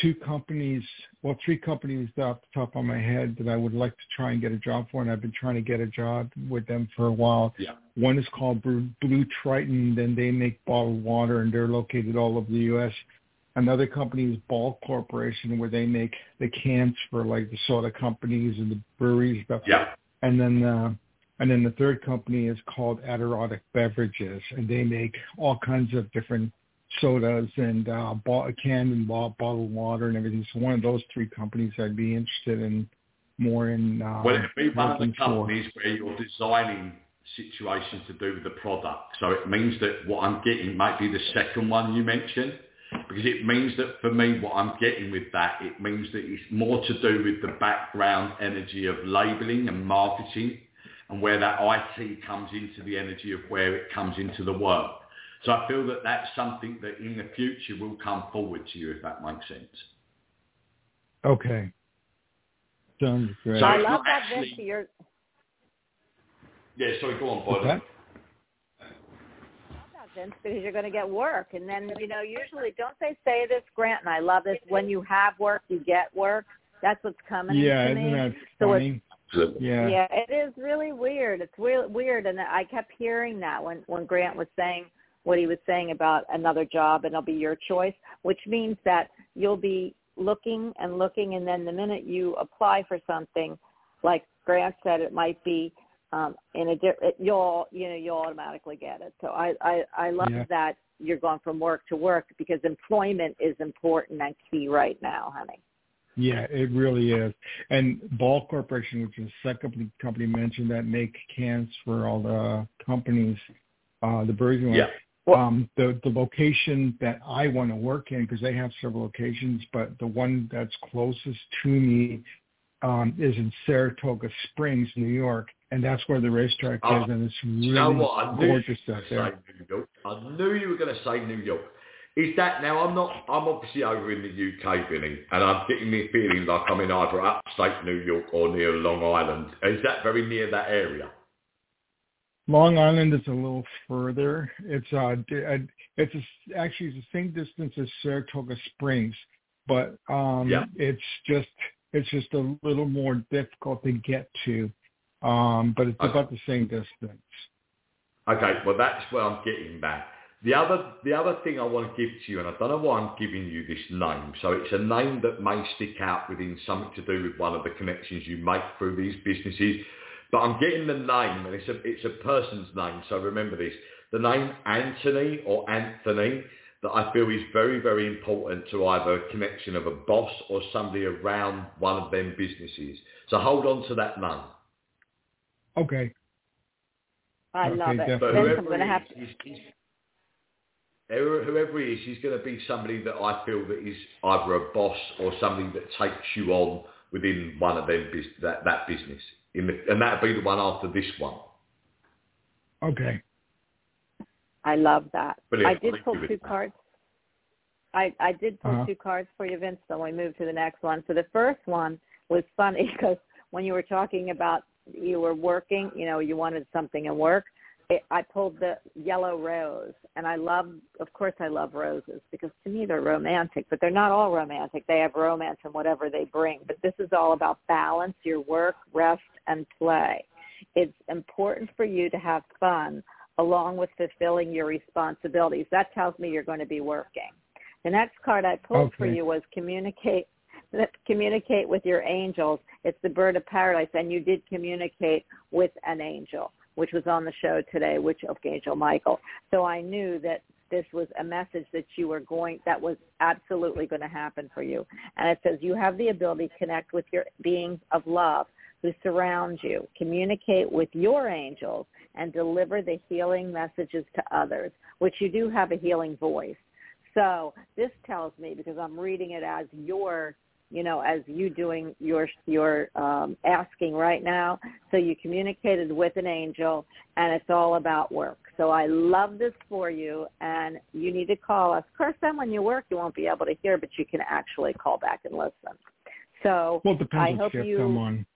two companies, well, three companies off the top of my head that I would like to try and get a job for, and I've been trying to get a job with them for a while. Yeah. One is called Blue, Blue Triton, then they make bottled water, and they're located all over the U.S. Another company is Ball Corporation, where they make the cans for like the soda companies and the breweries and stuff. Yeah. And then uh, and then the third company is called Adirondack Beverages, and they make all kinds of different sodas and uh, canned and bo- bottled water and everything. So one of those three companies I'd be interested in more in. Uh, Well, it'd be one of the working for. companies where you're designing situations to do with the product. So it means that what I'm getting might be the second one you mentioned, because it means that for me, what I'm getting with that, it means that it's more to do with the background energy of labeling and marketing and where that IT comes into the energy of where it comes into the work. So I feel that that's something that in the future will come forward to you, if that makes sense. Okay. Sounds great. So I love not that, actually- Vince. You're Yeah, sorry, go on, What's Boyd. that? that, Vince, because you're going to get work. And then, you know, usually, don't they say this, Grant? And I love this. When you have work, you get work. That's what's coming Yeah, to isn't me. that So it's- funny? yeah. Yeah, it is really weird. It's weird, weird, and I kept hearing that when when Grant was saying what he was saying about another job, and it'll be your choice, which means that you'll be looking and looking, and then the minute you apply for something, like Grant said, it might be um, in a di- it, you'll you know you'll automatically get it. So I I, I love Yeah. that you're going from work to work because employment is important and key right now, honey. Yeah, it really is. And Ball Corporation, which is the second company mentioned that make cans for all the companies, uh, the breweries. Yeah. that, Um, the the location that I want to work in because they have several locations, but the one that's closest to me um, is in Saratoga Springs, New York, and that's where the racetrack Oh, is, and it's really You know what? I knew gorgeous out there. say New York. I knew you were going to say New York. Is that now? I'm not. I'm obviously over in the UK, Vinny, and I'm getting the feeling like I'm in either upstate New York or near Long Island. Is that very near that area? Long Island is a little further. It's uh, uh it's a, actually it's the same distance as Saratoga Springs, but um, Yeah. it's just it's just a little more difficult to get to. Um, but it's Okay. about the same distance. Okay, well that's where I'm getting that. The other, the other thing I want to give to you, and I don't know why I'm giving you this name, so it's a name that may stick out within something to do with one of the connections you make through these businesses, But I'm getting the name, and it's a it's a person's name, so remember this. The name Anthony or Anthony that I feel is very, very important to either a connection of a boss or somebody around one of them businesses. So hold on to that name. Okay. I Okay, love it. definitely. But whoever I'm going to have to. he's- he's- whoever whoever he is, he's going to be somebody that I feel that is either a boss or somebody that takes you on within one of them bus- that that business. In the, and that'll be the one after this one. Okay. I love that. Brilliant. I did Thank pull two Vince. cards. I, I did pull Uh-huh. two cards for you, Vince, so we move to the next one. So the first one was funny <laughs> because when you were talking about you were working, you know, you wanted something in work, it, I pulled the yellow rose. And I love, of course I love roses because to me they're romantic, but they're not all romantic. They have romance in whatever they bring. But this is all about balance, your work, rest, and play. It's important for you to have fun along with fulfilling your responsibilities. That tells me you're going to be working. The next card I pulled for you was communicate <laughs> communicate with your angels. It's the bird of paradise, and you did communicate with an angel, which was on the show today, which of Angel Michael. So I knew that this was a message that you were going that was absolutely going to happen for you. And it says you have the ability to connect with your beings of love who surround you, communicate with your angels, and deliver the healing messages to others, which you do have a healing voice. So this tells me because I'm reading it as your, you know, as you doing your your um, asking right now. So you communicated with an angel, and it's all about work. So I love this for you, and you need to call us. Of course, then when you work, you won't be able to hear, but you can actually call back and listen. So Well, I hope you. On.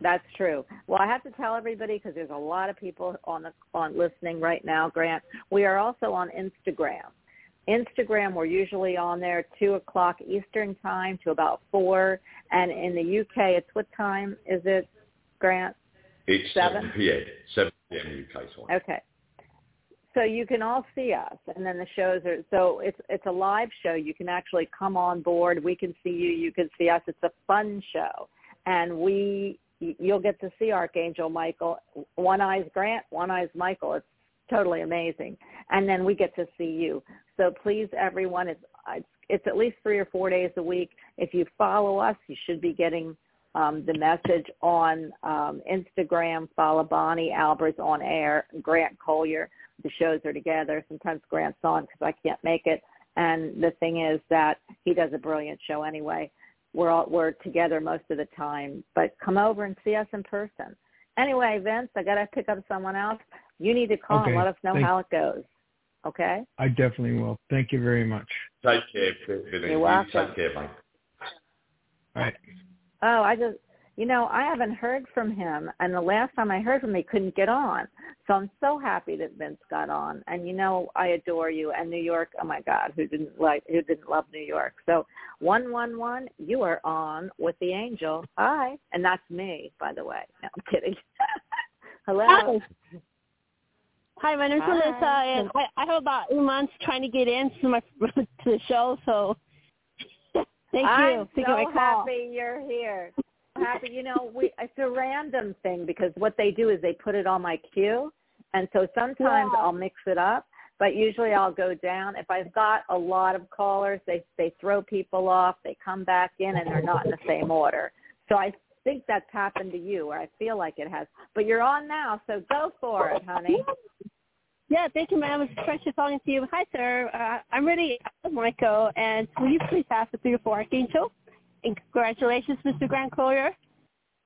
That's true. Well, I have to tell everybody because there's a lot of people on the on listening right now. Grant, we are also on Instagram. Instagram, we're usually on there two o'clock Eastern time to about four, and in the UK, it's what time is it, Grant? It's Seven? 7 p.m. 7 p.m. UK time. Okay. So you can all see us, and then the shows are so it's it's a live show. You can actually come on board. We can see you. You can see us. It's a fun show, and we you'll get to see Archangel Michael. One eye's Grant, one eye's Michael. It's totally amazing, and then we get to see you. So please, everyone, it's it's, it's at least three or four days a week. If you follow us, you should be getting um, the message on um, Instagram. Follow Bonnie Albers on air, Grant Colyer. The shows are together. Sometimes Grant's on because I can't make it. And the thing is that he does a brilliant show anyway. We're all, we're together most of the time, but come over and see us in person. Anyway, Vince, I got to pick up someone else. You need to call and let us know thank- how it goes. Okay? I definitely will. Thank you very much. Take care, Vinny. You're welcome. Take care, mate. All right. Oh, I just, you know, I haven't heard from him, and the last time I heard from him, he couldn't get on. So I'm so happy that Vince got on. And you know, I adore you. And New York, oh my God, who didn't like, who didn't love New York? So one one one, you are on with the angel. Hi, and that's me, by the way. No, I'm kidding. <laughs> Hello. Hi. Hi, my name's Hi. Melissa, uh, and I, I have about eight months trying to get into my <laughs> to the show. So, <laughs> thank I'm you taking so my call. happy you're here. Happy, you know, we it's a random thing because what they do is they put it on my queue, and so sometimes Yeah. I'll mix it up, but usually I'll go down. If I've got a lot of callers, they they throw people off, they come back in, and they're not in the same order. So I think that's happened to you, or I feel like it has. But you're on now, so go for it, honey. <laughs> Yeah, thank you, ma'am. It's Precious talking to you. Hi, sir. Uh, I'm really Michael, and will you please ask the three or four archangel? And congratulations, Mr. Grant Colyer.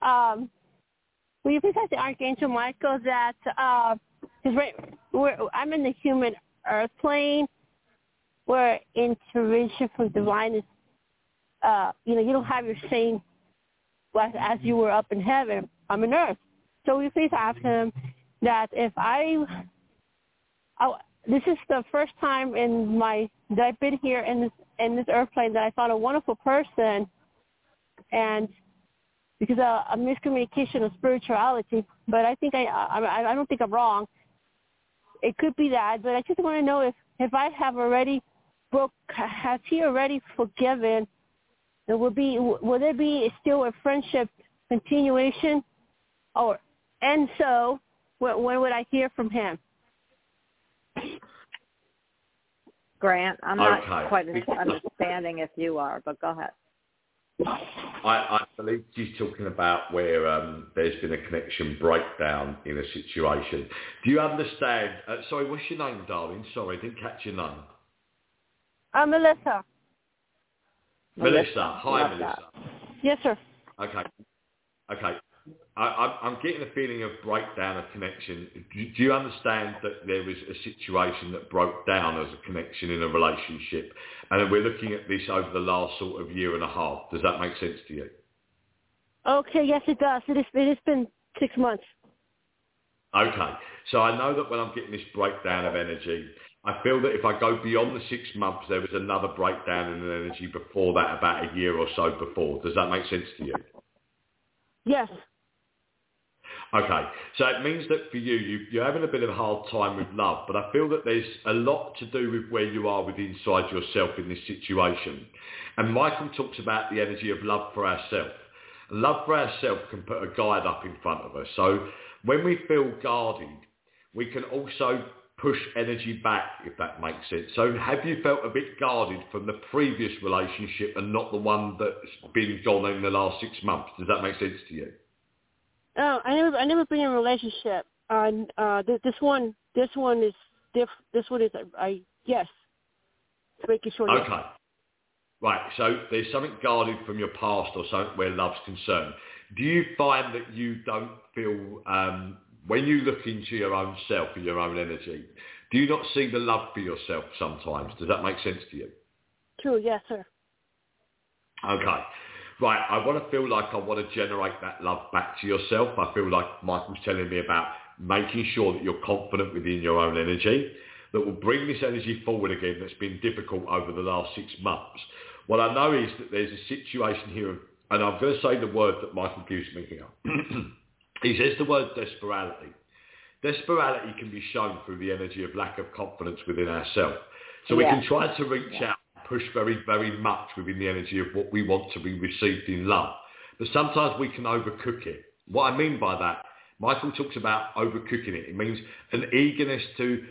Um, will you please ask the archangel Michael that uh, right, I'm in the human earth plane, where intuition from divine is, uh, you know, you don't have your same as, as you were up in heaven. I'm in earth. So will you please ask him that if I Oh, this is the first time in my that I've been here in this in this airplane that I found a wonderful person, and because of a miscommunication of spirituality. But I think I I, I don't think I'm wrong. It could be that, but I just want to know if if I have already broke, has he already forgiven? There will be will there be still a friendship continuation or and so when, when would I hear from him? Grant, I'm not Okay. quite understanding if you are, but go ahead. I, I believe she's talking about where um, there's been a connection breakdown in a situation. Do you understand? Uh, sorry, what's your name, darling? Sorry, I didn't catch your name. Uh, Melissa. Melissa. Hi, Love Melissa. Yes, sir. Okay. Okay. I, I'm, I'm getting a feeling of breakdown of connection. Do, do you understand that there was a situation that broke down as a connection in a relationship, and we're looking at this over the last sort of year and a half? Does that make sense to you? Okay, yes, it does. It, is, it has been six months. Okay. So I know that when I'm getting this breakdown of energy, I feel that if I go beyond the six months, there was another breakdown in the energy before that, about a year or so before. Does that make sense to you? Yes. Okay, so it means that for you, you, you're having a bit of a hard time with love, but I feel that there's a lot to do with where you are with inside yourself in this situation. And Michael talks about the energy of love for ourselves. Love for ourselves can put a guide up in front of us. So when we feel guarded, we can also push energy back, if that makes sense. So have you felt a bit guarded from the previous relationship and not the one that's been gone in the last six months? Does that make sense to you? Oh, I never, I never been in a relationship. Uh, uh, th- this one, this one is diff. This one is, I yes. Making sure. yes. Okay. Right, so there's something guarded from your past or something where love's concerned. Do you find that you don't feel, um, when you look into your own self and your own energy, do you not see the love for yourself sometimes? Does that make sense to you? True. Yes, sir. Okay. Right, I want to feel like I want to generate that love back to yourself. I feel like Michael's telling me about making sure that you're confident within your own energy, that will bring this energy forward again that's been difficult over the last six months. What I know is that there's a situation here, and I'm going to say the word that Michael gives me here. <clears throat> he says the word desperality. Desperality can be shown through the energy of lack of confidence within ourselves. So we can try to reach out, push very, very much within the energy of what we want to be received in love. But sometimes we can overcook it. What I mean by that, Michael talks about overcooking it. It means an eagerness to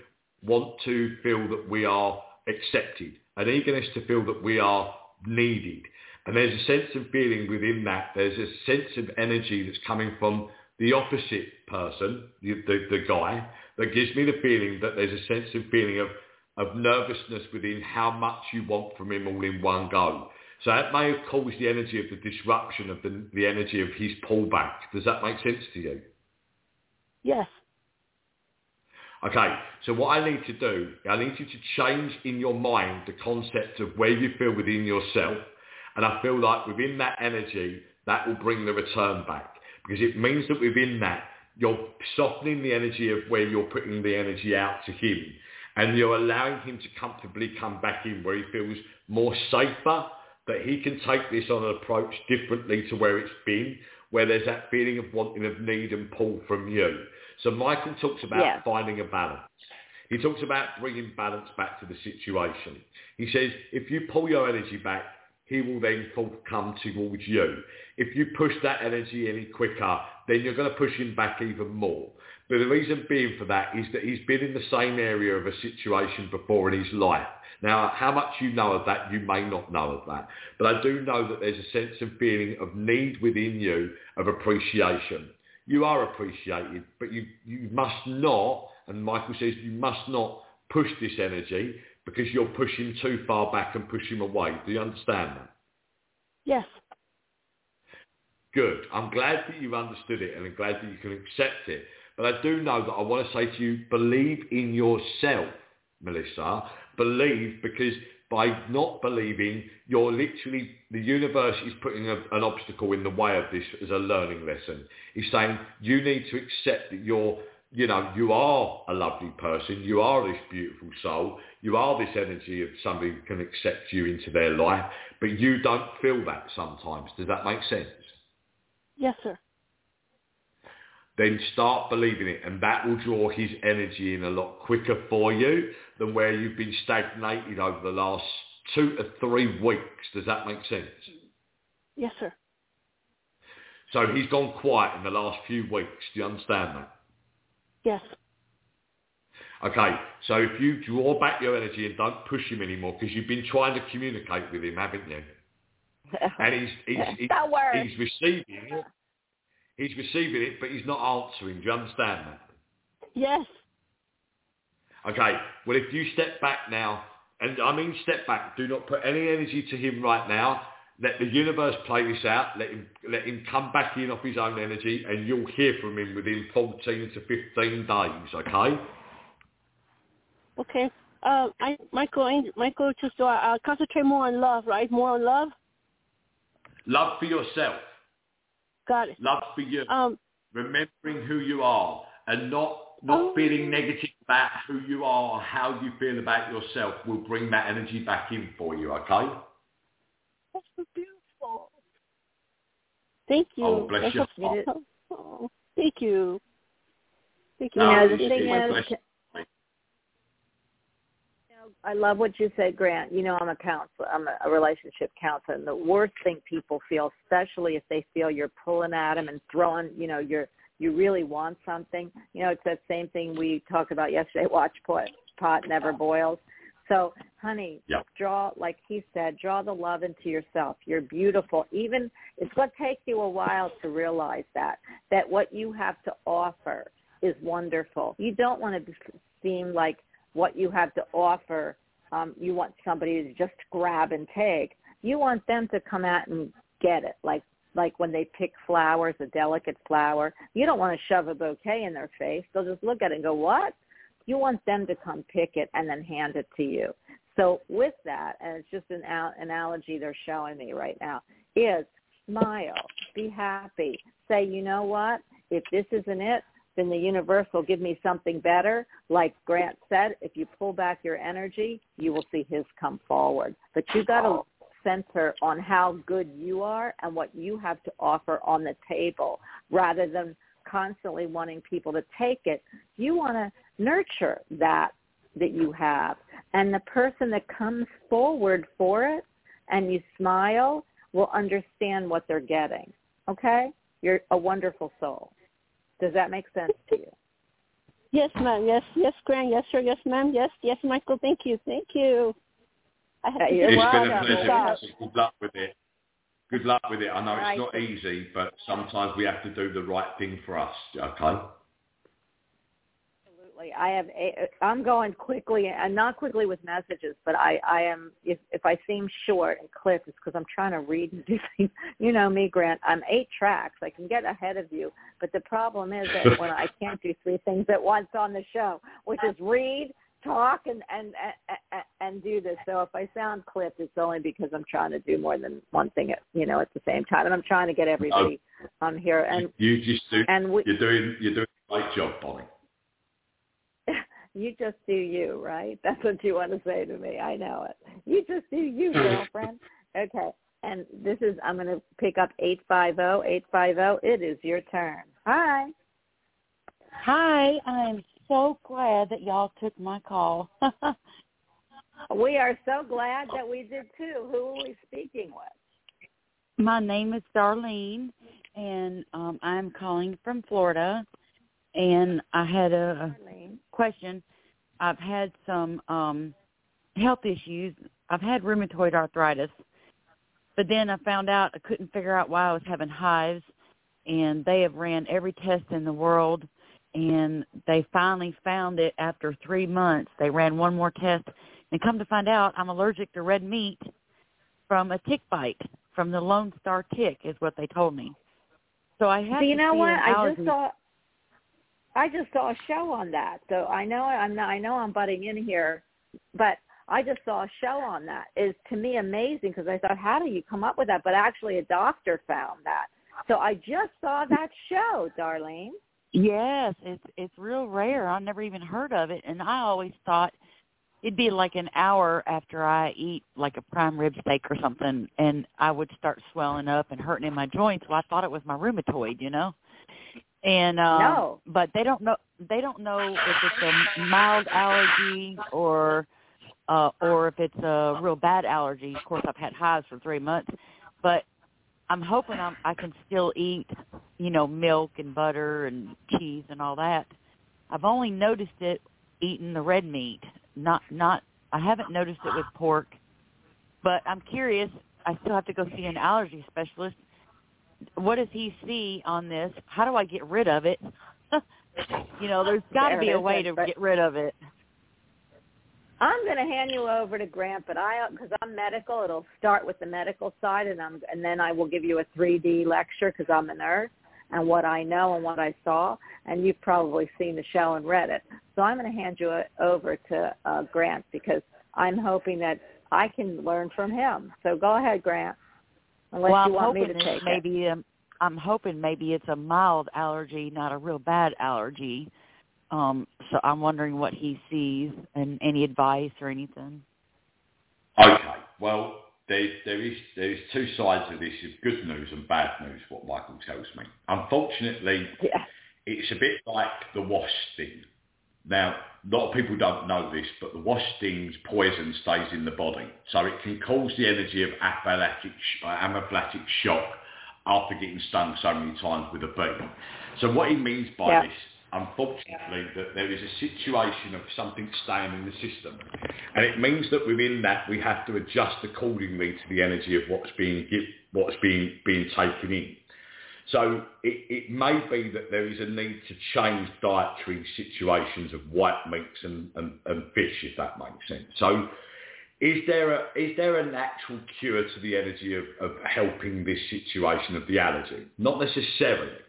want to feel that we are accepted, an eagerness to feel that we are needed. And there's a sense of feeling within that. There's a sense of energy that's coming from the opposite person, the, the, the guy, that gives me the feeling that there's a sense of feeling of, of nervousness within how much you want from him all in one go. So that may have caused the energy of the disruption of the, the energy of his pullback. Does that make sense to you? Yes. Okay, so what I need to do, I need you to change in your mind the concept of where you feel within yourself. And I feel like within that energy, that will bring the return back. Because it means that within that, you're softening the energy of where you're putting the energy out to him. And you're allowing him to comfortably come back in where he feels more safer, that he can take this on an approach differently to where it's been, where there's that feeling of wanting of need and pull from you. So Michael talks about Yes. finding a balance. He talks about bringing balance back to the situation. He says, if you pull your energy back, he will then come towards you. If you push that energy any quicker, then you're going to push him back even more. But the reason being for that is that he's been in the same area of a situation before in his life. Now, how much you know of that, you may not know of that. But I do know that there's a sense of feeling of need within you of appreciation. You are appreciated, but you, you must not, and Michael says you must not push this energy because you'll push him too far back and push him away. Do you understand that? Yes. Good. I'm glad that you've understood it and I'm glad that you can accept it. But I do know that I want to say to you, believe in yourself, Melissa. Believe because by not believing, you're literally, the universe is putting a, an obstacle in the way of this as a learning lesson. It's saying you need to accept that you're, you know, you are a lovely person. You are this beautiful soul. You are this energy of somebody who can accept you into their life. But you don't feel that sometimes. Does that make sense? Yes, sir. Then start believing it and that will draw his energy in a lot quicker for you than where you've been stagnated over the last two to three weeks. Does that make sense? Yes, sir. So he's gone quiet in the last few weeks. Do you understand that? Yes. Okay, so if you draw back your energy and don't push him anymore, because you've been trying to communicate with him, haven't you? <laughs> And he's he's he's, he's receiving it. He's receiving it, but he's not answering. Do you understand that? Yes. Okay, well if you step back now, and I mean step back, do not put any energy to him right now. Let the universe play this out. Let him let him come back in off his own energy, and you'll hear from him within 14 to 15 days. Okay? Okay. Uh, I Michael Michael just uh, uh, concentrate more on love, right? More on love. Love for yourself. Got it. Love for you. Um. Remembering who you are, and not not Oh. feeling negative about who you are or how you feel about yourself will bring that energy back in for you. Okay? That's so beautiful. Thank you. Oh, bless That's so- heart. Oh, thank you. Thank you. No, You know, the thing is, you I love what you said, Grant. You know, I'm a counselor. I'm a, a relationship counselor, and the worst thing people feel, especially if they feel you're pulling at them and throwing, you know, you're you really want something. You know, it's that same thing we talked about yesterday. Watch pot, pot never boils. So, honey, Yep. draw, like he said, draw the love into yourself. You're beautiful. Even it's going to take you a while to realize that that what you have to offer is wonderful. You don't want to be, seem like what you have to offer. Um, you want somebody to just grab and take. You want them to come out and get it. Like like when they pick flowers, a delicate flower. You don't want to shove a bouquet in their face. They'll just look at it and go, "What?" You want them to come pick it and then hand it to you. So with that, and it's just an al- analogy they're showing me right now, is smile, be happy, say, you know what? If this isn't it, then the universe will give me something better. Like Grant said, if you pull back your energy, you will see his come forward. But you got to oh. center on how good you are and what you have to offer on the table rather than constantly wanting people to take it. You want to nurture that that you have. And the person that comes forward for it and you smile will understand what they're getting. Okay? You're a wonderful soul. Does that make sense to you? Yes, ma'am. Yes, yes, Grant. Yes, sir. Yes, ma'am. Yes, yes, Michael. Thank you. Thank you. I have Yeah, to you're It's been a welcome. pleasure. Stop. Good luck with it. Good luck with it. I know Right. it's not easy, but sometimes we have to do the right thing for us. Okay? Absolutely. I have. A, I'm going quickly, and not quickly with messages, but I, I am. If if I seem short and clip, it's because I'm trying to read and do <laughs> things. You know me, Grant. I'm eight tracks. I can get ahead of you, but the problem is that when I <laughs> can't do three things at once on the show, which is read, talk, and and and, and do this. So if I sound clipped, it's only because I'm trying to do more than one thing at you know at the same time, and I'm trying to get everybody on here. And you just do. and we, You're doing. You're doing a great job, Bonnie. You just do you, right? <laughs> That's what you want to say to me. I know it. You just do you, girlfriend. Okay. And this is, I'm going to pick up 850, 850. It is your turn. Hi. Hi, I'm so glad that y'all took my call. <laughs> We are so glad that we did too. Who are we speaking with? my name is Darlene, and um, I'm calling from Florida. And I had a question. I've had some um, health issues. I've had rheumatoid arthritis, but then I found out I couldn't figure out why I was having hives, and they have ran every test in the world, and they finally found it after three months. They ran one more test, and come to find out, I'm allergic to red meat from a tick bite from the Lone Star tick, is what they told me. So I had So you to know see what? I just saw. I just saw a show on that. So I know I'm not, I know I'm butting in here, but I just saw a show on that. Is to me amazing because I thought, how do you come up with that? But actually, a doctor found that. So I just saw that show, Darlene. Yes, it's it's real rare. I never even heard of it, and I always thought it'd be like an hour after I eat like a prime rib steak or something, and I would start swelling up and hurting in my joints. Well, I thought it was my rheumatoid, you know. And um, No. but they don't know. They don't know if it's a mild allergy or uh or if it's a real bad allergy. Of course, I've had hives for three months, but I'm hoping I'm, I can still eat, you know, milk and butter and cheese and all that. I've only noticed it eating the red meat. Not not. I haven't noticed it with pork, but I'm curious. I still have to go see an allergy specialist. What does he see on this? How do I get rid of it? <laughs> you know, there's <laughs> got to be a way to get rid of it. I'm going to hand you over to Grant, but I because I'm medical, it'll start with the medical side, and I'm and then I will give you a 3D lecture because I'm a nurse and what I know and what I saw, and you've probably seen the show and read it. So I'm going to hand you it over to uh, Grant because I'm hoping that I can learn from him. So go ahead, Grant, unless well, I'm want me hoping to take it's maybe um, I'm hoping maybe it's a mild allergy, not a real bad allergy. Um, so I'm wondering what he sees and any advice or anything. Okay. Well, there, there is there is two sides of this: of good news and bad news. What Michael tells me. Unfortunately. Yeah. it's a bit like the wash sting. Now, a lot of people don't know this, but the wash sting's poison stays in the body, so it can cause the energy of uh, anaphylactic shock after getting stung so many times with a bee. So what he means by Yeah. this, unfortunately, that there is a situation of something staying in the system, and it means that within that we have to adjust accordingly to the energy of what's being what's being being taken in. So it, it may be that there is a need to change dietary situations of white meats and, and, and fish, if that makes sense. So is there a is there a natural cure to the energy of, of helping this situation of the allergy? Not necessarily.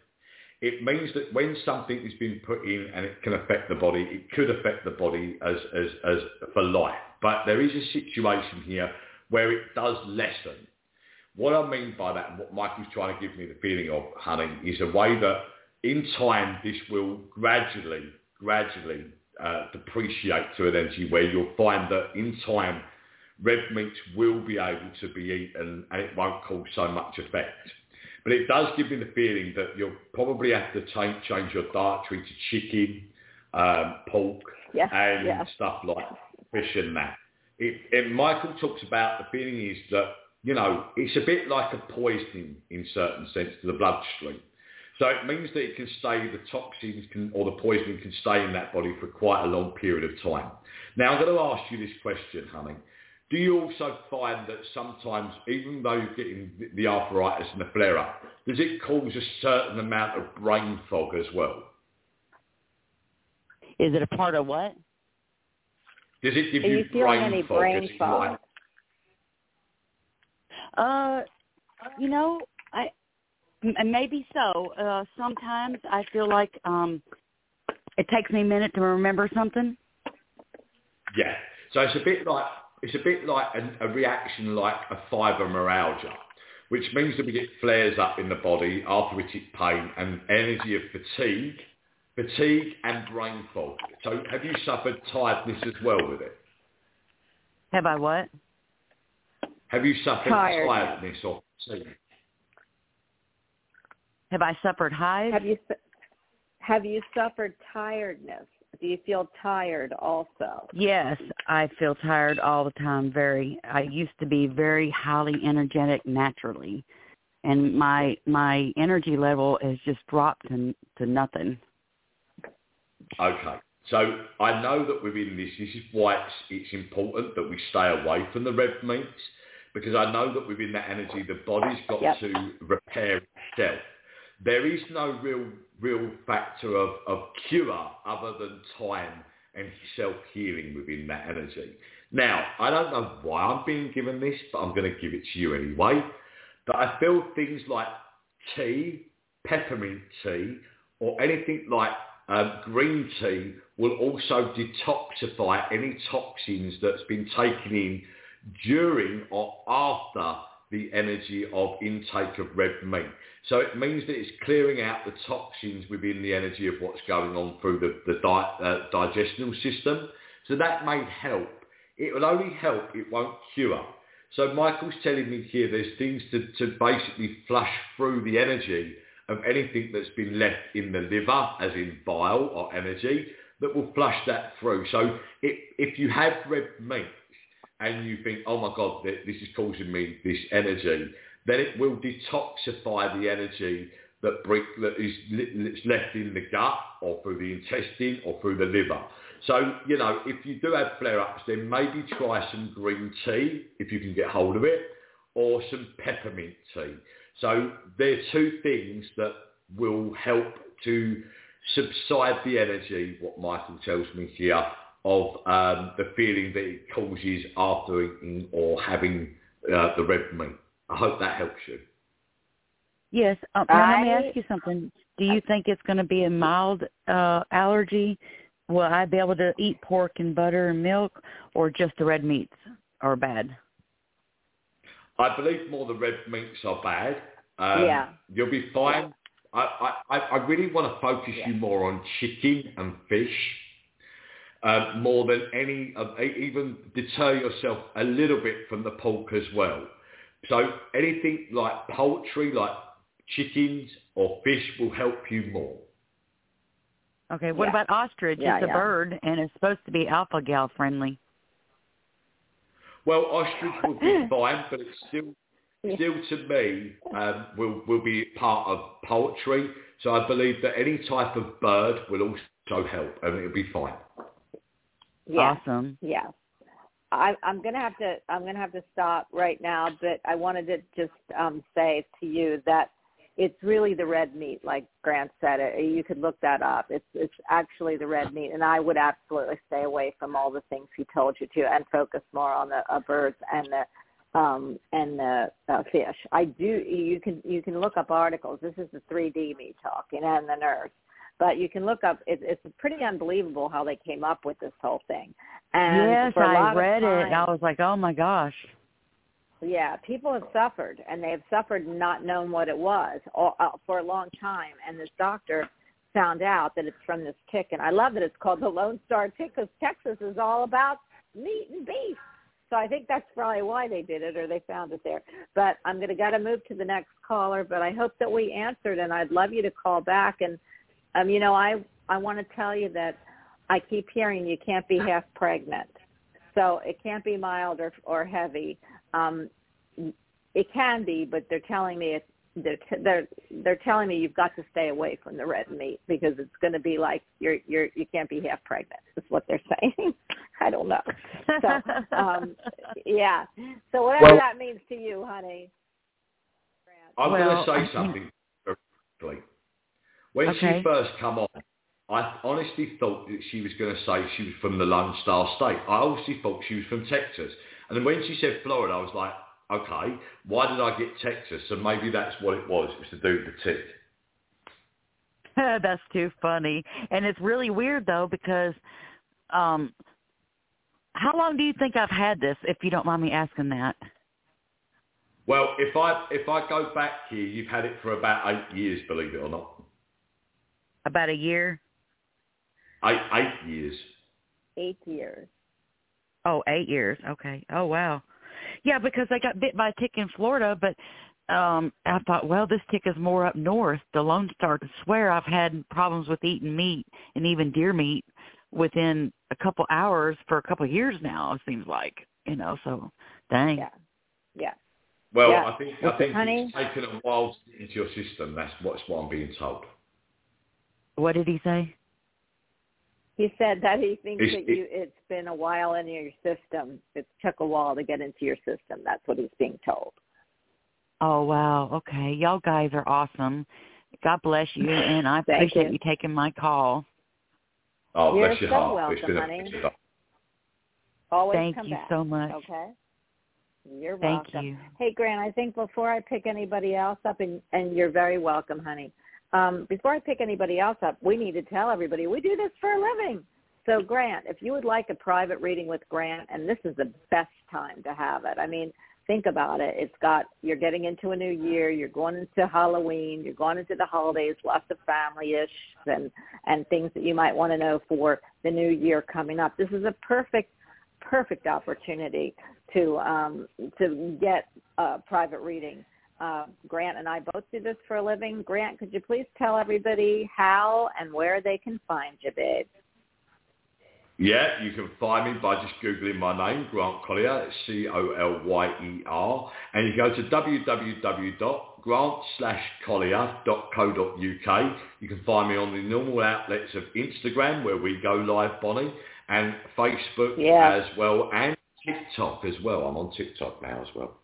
It means that when something has been put in and it can affect the body, it could affect the body as, as, as for life. But there is a situation here where it does lessen. What I mean by that, and what Michael's trying to give me the feeling of, honey, is a way that in time this will gradually, gradually uh, depreciate to an energy where you'll find that in time red meats will be able to be eaten and it won't cause so much effect. But it does give me the feeling that you'll probably have to change, change your dietary to chicken, um, pork, Yeah. and yeah. stuff like fish and that. It, and Michael talks about the feeling is that, you know, it's a bit like a poisoning in certain sense to the bloodstream. So it means that it can stay, the toxins can, or the poisoning can stay in that body for quite a long period of time. Now I'm going to ask you this question, honey. Do you also find that sometimes, even though you're getting the- the arthritis and the flare-up, does it cause a certain amount of brain fog as well? Is it a part of what? Does it give Are you, you feeling brain any fog? brain as in fog? Like- Uh, you know, I m- maybe so. Uh, sometimes I feel like um, it takes me a minute to remember something. Yeah. So it's a bit like it's a bit like a, a reaction like a fibromyalgia, which means that we get flares up in the body, arthritic pain, and energy of fatigue, fatigue and brain fog. So have you suffered tiredness as well with it? Have I what? Have you suffered Tiredness. tiredness or fatigue? Have I suffered hives? Have you have you suffered tiredness? Do you feel tired also? Yes, I feel tired all the time. Very. I used to be very highly energetic naturally, and my my energy level has just dropped to to nothing. Okay. So I know that within this, this is why it's, it's important that we stay away from the red meats, because I know that within that energy, the body's got Yep. to repair itself. There is no real, real factor of, of cure other than time and self-healing within that energy. Now, I don't know why I'm being given this, but I'm going to give it to you anyway. But I feel things like tea, peppermint tea, or anything like um, green tea will also detoxify any toxins that's been taken in during or after the energy of intake of red meat. So it means that it's clearing out the toxins within the energy of what's going on through the, the di- uh, digestional system. So that may help. It will only help, it won't cure. So Michael's telling me here there's things to, to basically flush through the energy of anything that's been left in the liver, as in bile or energy, that will flush that through. So if, if you have red meat and you think, oh my God, this is causing me this energy, then it will detoxify the energy that, is left in the gut or through the intestine or through the liver. So, you know, if you do have flare-ups, then maybe try some green tea if you can get hold of it or some peppermint tea. So they're two things that will help to subside the energy, what Michael tells me here, of um, the feeling that it causes after eating or having uh, the red meat. I hope that helps you. Yes. Um, now let me ask you something. Do you think it's going to be a mild uh, allergy? Will I be able to eat pork and butter and milk, or just the red meats are bad? I believe more the red meats are bad. Um, Yeah. You'll be fine. I, I, I really want to focus you more on chicken and fish. Um, more than any, of even deter yourself a little bit from the pork as well. So anything like poultry, like chickens or fish will help you more. Okay. What Yeah. about ostrich? Yeah, it's a yeah. bird, and it's supposed to be alpha gal friendly. Well, ostrich will be <laughs> fine, but it's still, still to me, um, will will be part of poultry. So I believe that any type of bird will also help, and it'll be fine. Yeah. Awesome. Yeah. I, I'm gonna have to I'm gonna have to stop right now, but I wanted to just um, say to you that it's really the red meat, like Grant said. It you could look that up. It's it's actually the red meat, and I would absolutely stay away from all the things he told you to, and focus more on the uh, birds and the um, and the uh, fish. I do. You can you can look up articles. This is the 3D me talking, and the nurse. But you can look up. It, it's pretty unbelievable how they came up with this whole thing. And yes, for a lot I read it. and I was like, oh my gosh. yeah, people have suffered, and they have suffered and not known what it was all, uh, for a long time. And this doctor found out that it's from this tick, and I love that it's called the Lone Star tick because Texas is all about meat and beef. So I think that's probably why they did it, or they found it there. But I'm gonna gotta move to the next caller. But I hope that we answered, and I'd love you to call back. And um, you know, I I want to tell you that I keep hearing you can't be half pregnant, so it can't be mild or or heavy. Um, it can be, but they're telling me it's they're t- they're they're telling me you've got to stay away from the red meat because it's going to be like you're you're you can't be half pregnant. Is what they're <laughs> saying. I don't know. So um, yeah. So whatever Well- that means to you, honey. I'm Well, going to say something very quickly. When Okay. she first come on, I honestly thought that she was going to say she was from the Lone Star State. I honestly thought she was from Texas. And then when she said Florida, I was like, okay, why did I get Texas? So maybe that's what it was. It was to do with the tick. <laughs> That's too funny. And it's really weird though because um how long do you think I've had this if you don't mind me asking that? Well, if I if I go back here, you've had it for about eight years, believe it or not. About a year? Eight eight years. Eight years. Oh, eight years. Okay. Oh wow. Yeah, because I got bit by a tick in Florida, but um I thought, well, this tick is more up north. The Lone Star to swear I've had problems with eating meat and even deer meat within a couple hours for a couple of years now, it seems like. You know, so dang. Yeah. Yeah. Well, Yeah. I think I think Honey? it's taken a while to get into your system. That's what's what I'm being told. What did he say? He said that he thinks It's- that you it's been a while in your system. It took a while to get into your system. That's what he's being told. Oh wow. Okay. Y'all guys are awesome. God bless you and I appreciate you. you taking my call. Oh, You're bless your so heart. It's welcome, been honey. Always Thank come you back. so much. Okay. You're Thank welcome. you. Hey, Grant, I think before I pick anybody else up, and, and you're very welcome, honey. Um, before I pick anybody else up, we need to tell everybody we do this for a living. So, Grant, if you would like a private reading with Grant, and this is the best time to have it. I mean, think about it. It's got you're getting into a new year. You're going into Halloween. You're going into the holidays. Lots of family-ish and and things that you might want to know for the new year coming up. This is a perfect perfect opportunity to um, to get a private reading. Uh, Grant and I both do this for a living. Grant, could you please tell everybody how and where they can find you, babe? Yeah, you can find me by just Googling my name, Grant Colyer, C-O-L-Y-E-R, and you go to www.grant-colyer.co.uk. You can find me on the normal outlets of Instagram, where we go live, Bonnie, and Facebook Yeah. as well, and TikTok as well. I'm on TikTok now as well.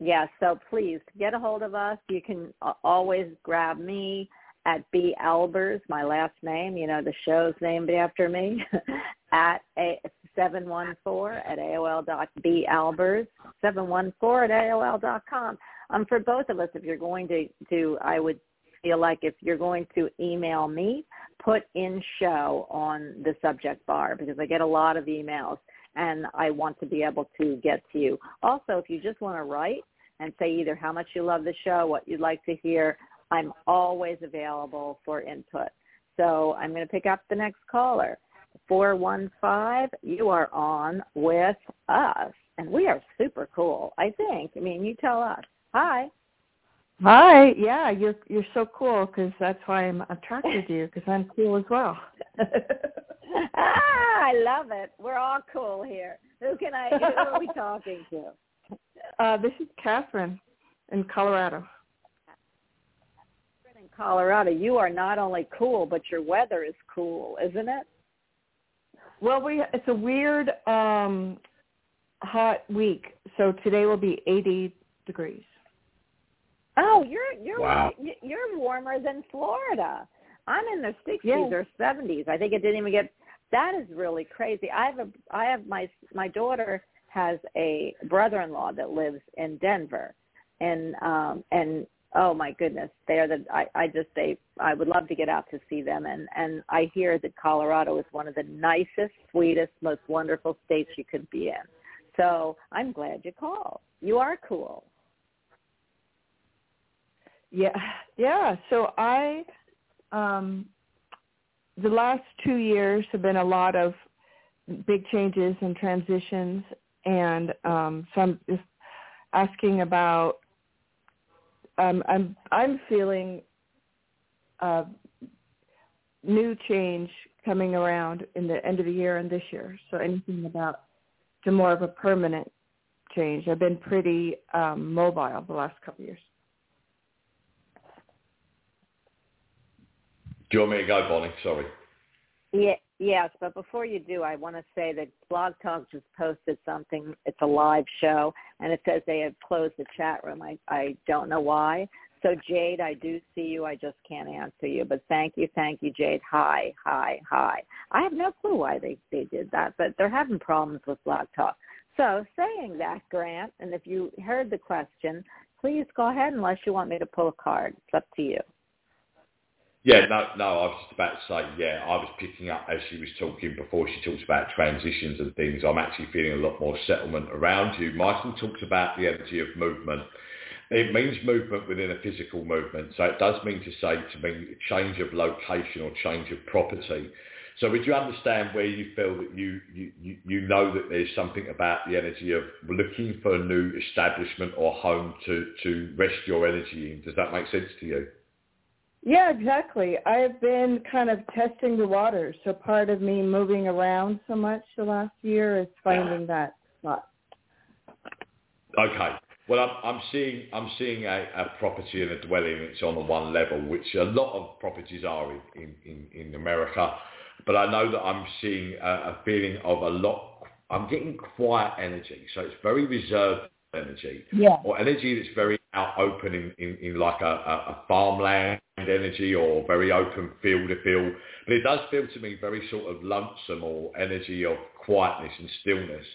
Yeah, so please get a hold of us. You can always grab me at B Albers, my last name, you know, the show's named after me, <laughs> at a 714 at AOL dot B Albers, 714 at AOL dot com. Um, for both of us, if you're going to, to, I would feel like if you're going to email me, put in show on the subject bar because I get a lot of emails and I want to be able to get to you. Also, if you just want to write and say either how much you love the show, what you'd like to hear, I'm always available for input. So I'm going to pick up the next caller. 415, you are on with us. And we are super cool, I think. I mean, you tell us. Hi. Hi, yeah, you're you're so cool because that's why I'm attracted to you because I'm cool as well. ah, <laughs> I love it. We're all cool here. Who can I? Who are we talking to? <laughs> Uh, this is Catherine in Colorado. In Colorado, you are not only cool, but your weather is cool, isn't it? Well, we it's a weird um hot week. So today will be 80 degrees. Oh, you're you're Wow. you're warmer than Florida. I'm in the 60s Yeah. or 70s. I think it didn't even get. That is really crazy. I have a I have my my daughter has a brother-in-law that lives in Denver, and um and oh my goodness, they're the I I just they I would love to get out to see them, and and I hear that Colorado is one of the nicest, sweetest, most wonderful states you could be in. So I'm glad you called. You are cool. Yeah, yeah. So I, um, the last two years have been a lot of big changes and transitions, and um, so I'm just asking about. Um, I'm I'm feeling uh, new change coming around in the end of the year and this year. So anything about to more of a permanent change. I've been pretty um, mobile the last couple of years. Do you want me to go, Bonnie? Sorry. Yeah, yes, but before you do, I want to say that Blog Talk just posted something. It's a live show, and it says they have closed the chat room. I I don't know why. So Jade, I do see you. I just can't answer you, but thank you, thank you, Jade. Hi, hi, hi. I have no clue why they they did that, but they're having problems with Blog Talk. So saying that, Grant, and if you heard the question, please go ahead unless you want me to pull a card. It's up to you. Yeah, no, no, I was just about to say, yeah, I was picking up as she was talking before she talks about transitions and things. I'm actually feeling a lot more settlement around you. Michael talks about the energy of movement. It means movement within a physical movement. So it does mean to say to mean change of location or change of property. So would you understand where you feel that you, you, you know that there's something about the energy of looking for a new establishment or home to, to rest your energy in? Does that make sense to you? Yeah, exactly. I have been kind of testing the waters. So part of me moving around so much the last year is finding that spot. Okay. Well, I'm, I'm seeing I'm seeing a, a property and a dwelling that's on the one level, which a lot of properties are in, in, in, in America. But I know that I'm seeing a, a feeling of a lot. I'm getting quiet energy, so it's very reserved energy, Yeah. or energy that's very out open in, in, in like a, a, farmland energy or very open field to field. But it does feel to me very sort of lonesome or energy of quietness and stillness.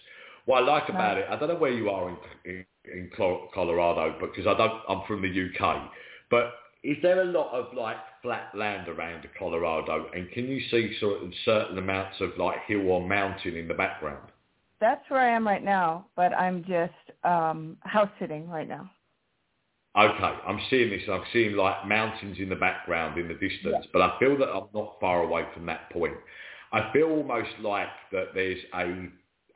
What I like about it, I don't know where you are in, in, in Colorado, because I don't, I'm from the UK, but is there a lot of like flat land around Colorado, and can you see sort of certain amounts of like hill or mountain in the background? That's where I am right now, but I'm just um house sitting right now. Okay, I'm seeing this. I'm seeing like mountains in the background in the distance, but I feel that I'm not far away from that point. I feel almost like that there's a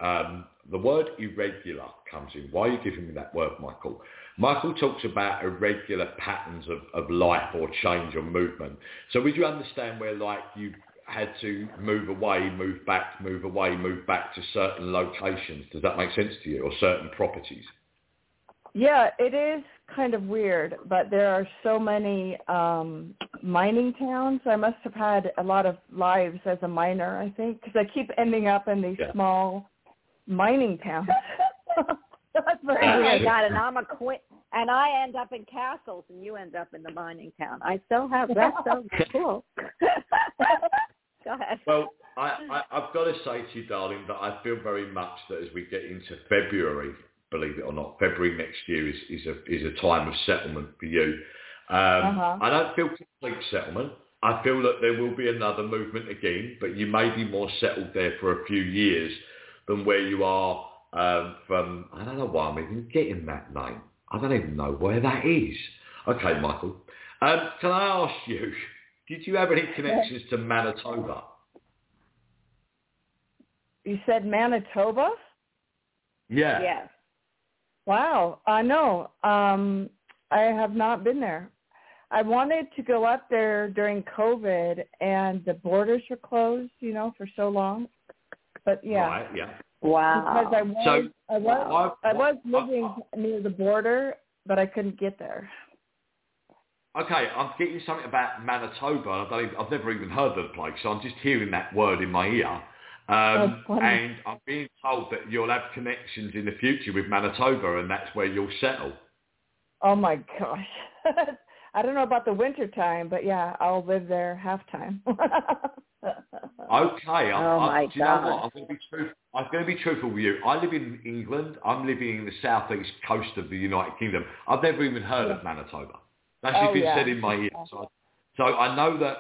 um, the word irregular comes in. Why are you giving me that word, Michael? Michael talks about irregular patterns of, of life or change or movement. So would you understand where like you had to move away, move back, move away, move back to certain locations. Does that make sense to you, or certain properties? Yeah, it is kind of weird, but there are so many um mining towns. I must have had a lot of lives as a miner, I think, because I keep ending up in these Yeah. small mining towns. <laughs> That's very Oh my weird. God! And I'm a queen, and I end up in castles, and you end up in the mining town. I still have that's so <laughs> cool. <laughs> Go ahead. Well, I, I, I've got to say to you, darling, that I feel very much that as we get into February, believe it or not, February next year is, is a is a time of settlement for you. Um, Uh-huh. I don't feel complete settlement. I feel that there will be another movement again, but you may be more settled there for a few years than where you are um, from. I don't know why I'm even getting that name. I don't even know where that is. Okay, Michael. Um, can I ask you, <laughs> did you have any connections to Manitoba? You said Manitoba? Yeah. Yes. Wow. I know. Um, I have not been there. I wanted to go up there during COVID, and the borders were closed, you know, for so long. But yeah, Right, yeah. Wow. because I was, So- I was, I- I was I- living near the border, but I couldn't get there. Okay, I'm getting something about Manitoba. I don't even, I've never even heard of the place, so I'm just hearing that word in my ear. Um, That's and I'm being told that you'll have connections in the future with Manitoba, and that's where you'll settle. Oh my gosh. <laughs> I don't know about the winter time, but yeah, I'll live there half time. <laughs> Okay, I'm, Oh I'm, my do you know God. what? I'm going to be truth. I'm going to be truthful with you. I live in England. I'm living in the southeast coast of the United Kingdom. I've never even heard of Manitoba. That's Oh, just been yeah. said in my ear. So, so I know that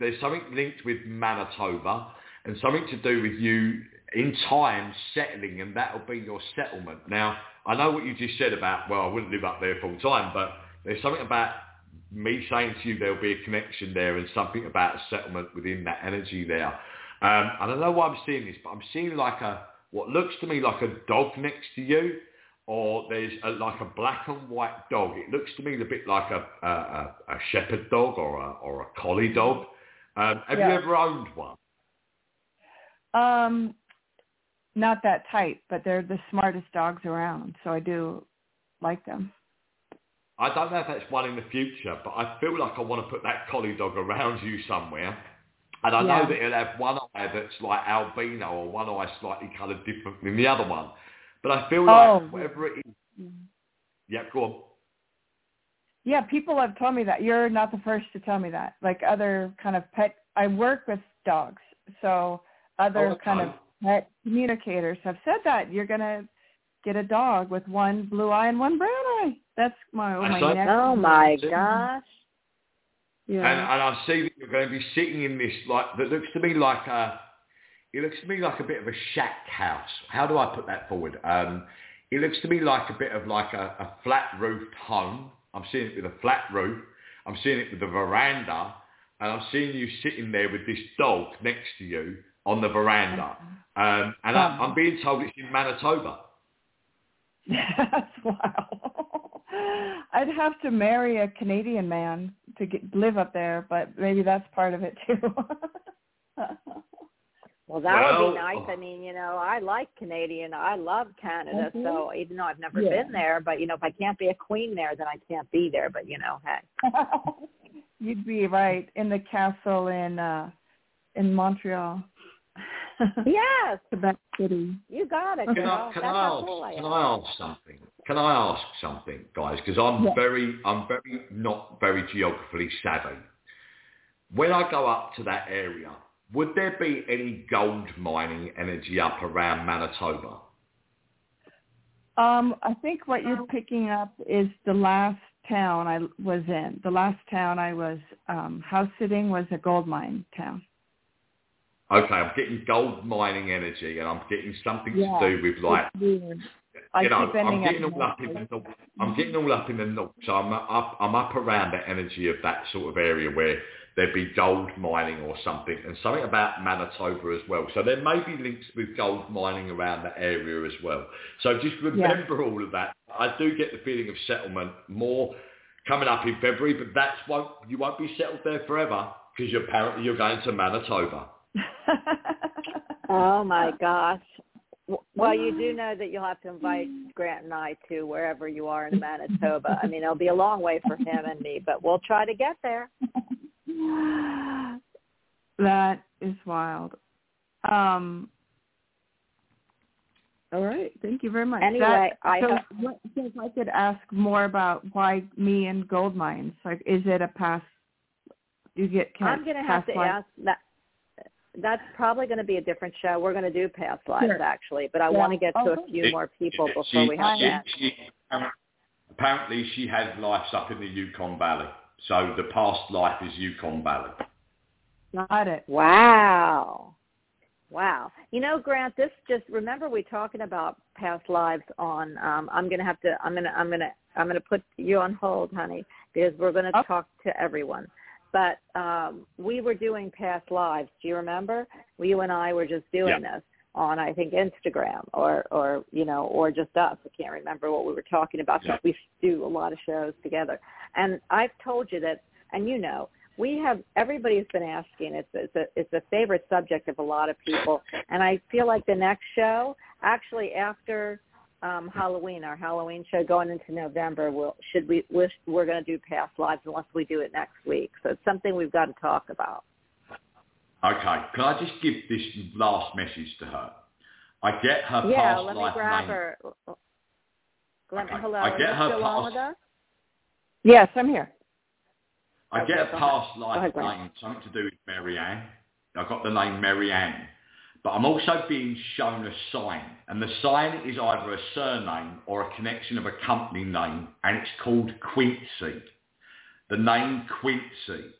there's something linked with Manitoba and something to do with you in time settling, and that'll be your settlement. Now, I know what you just said about, well, I wouldn't live up there full time, but there's something about me saying to you there'll be a connection there and something about a settlement within that energy there. Um, I don't know why I'm seeing this, but I'm seeing like a, what looks to me like a dog next to you, or there's a, like a black and white dog. It looks to me a bit like a, a, a, a shepherd dog or a, or a collie dog. Um, have Yeah. you ever owned one? Um, not that type, but they're the smartest dogs around, so I do like them. I don't know if that's one in the future, but I feel like I want to put that collie dog around you somewhere. And I Yeah. know that it'll have one eye that's like albino or one eye slightly coloured different than the other one. But I feel like Oh. whatever it is, yeah, go on. Yeah, people have told me that. You're not the first to tell me that. Like other kind of pet, I work with dogs, so other Oh, okay. kind of pet communicators have said that you're gonna get a dog with one blue eye and one brown eye. That's my oh my saw- next. Oh my gosh. Yeah. And, and I see that you're going to be sitting in this like that looks to me like a it looks to me like a bit of a shack house. How do I put that forward? Um, it looks to me like a bit of like a, a flat roofed home. I'm seeing it with a flat roof. I'm seeing it with a veranda, and I'm seeing you sitting there with this dog next to you on the veranda. Um, and I, I'm being told it's in Manitoba. <laughs> That's wow. I'd have to marry a Canadian man to get live up there, but maybe that's part of it too. <laughs> Well, that would be nice. I mean, you know, I like Canadian. I love Canada. Mhm. So even though I've never Yeah. been there, but you know, if I can't be a queen there, then I can't be there. But you know, hey. <laughs> You'd be right in the castle in uh in Montreal. Yes, <laughs> Quebec City. you got it. Can girl. I, can That's I ask? cool I Can. I ask something? Can I ask something, guys? Because I'm Yeah. very, I'm very not very geographically savvy. When I go up to that area, would there be any gold mining energy up around Manitoba? Um, I think what you're picking up is the last town I was in. The last town I was um house sitting was a gold mine town. Okay, I'm getting gold mining energy, and I'm getting something Yeah. to do with like It's. I know, I'm getting all up in the north. I'm getting all up in the north, so I'm up. I'm up around the energy of that sort of area where there'd be gold mining or something, and something about Manitoba as well. So there may be links with gold mining around that area as well. So just remember all of that. I do get the feeling of settlement more coming up in February, but that's won't you won't be settled there forever. because you're apparently you're going to Manitoba. Oh <laughs> my gosh. Well, you do know that you'll have to invite Grant and I to wherever you are in <laughs> Manitoba. I mean, it'll be a long way for him and me, but we'll try to get there. <laughs> that is wild. Um, all right. Thank you very much. Anyway, That- I so ho- what, if I could ask more about why me and gold mines, like, is it a past? Do you get I'm going to have to life? ask that. That's probably going to be a different show. We're going to do past lives Sure. actually, but I Yeah. want to get to Oh, a few more people before she, we have she, that. she, apparently she had lives up in the Yukon Valley. So the past life is Yukon Valley. Got it. Wow. Wow. You know, Grant, this just remember we're talking about past lives on um I'm going to have to I'm going to I'm going to I'm going to put you on hold, honey, because we're going to Oh. talk to everyone. But um we were doing past lives. Do you remember? You and I were just doing this on I think Instagram or or you know or just us. I can't remember what we were talking about. Yeah. But we do a lot of shows together. And I've told you that and you know we have everybody's been asking it's it's a it's a favorite subject of a lot of people and i feel like the next show actually after um halloween our halloween show going into november we'll, should we we're, we're going to do past lives unless we do it next week so it's something we've got to talk about Okay, can I just give this last message to her? I get her yeah past let me life grab name. her let me Okay, hello I get her still on past- with us Yes, I'm here. I Okay, get a past ahead. life ahead, name, something to do with Mary Ann. I got the name Mary Ann. But I'm also being shown a sign. And the sign is either a surname or a connection of a company name. And it's called Quincy. The name Quincy.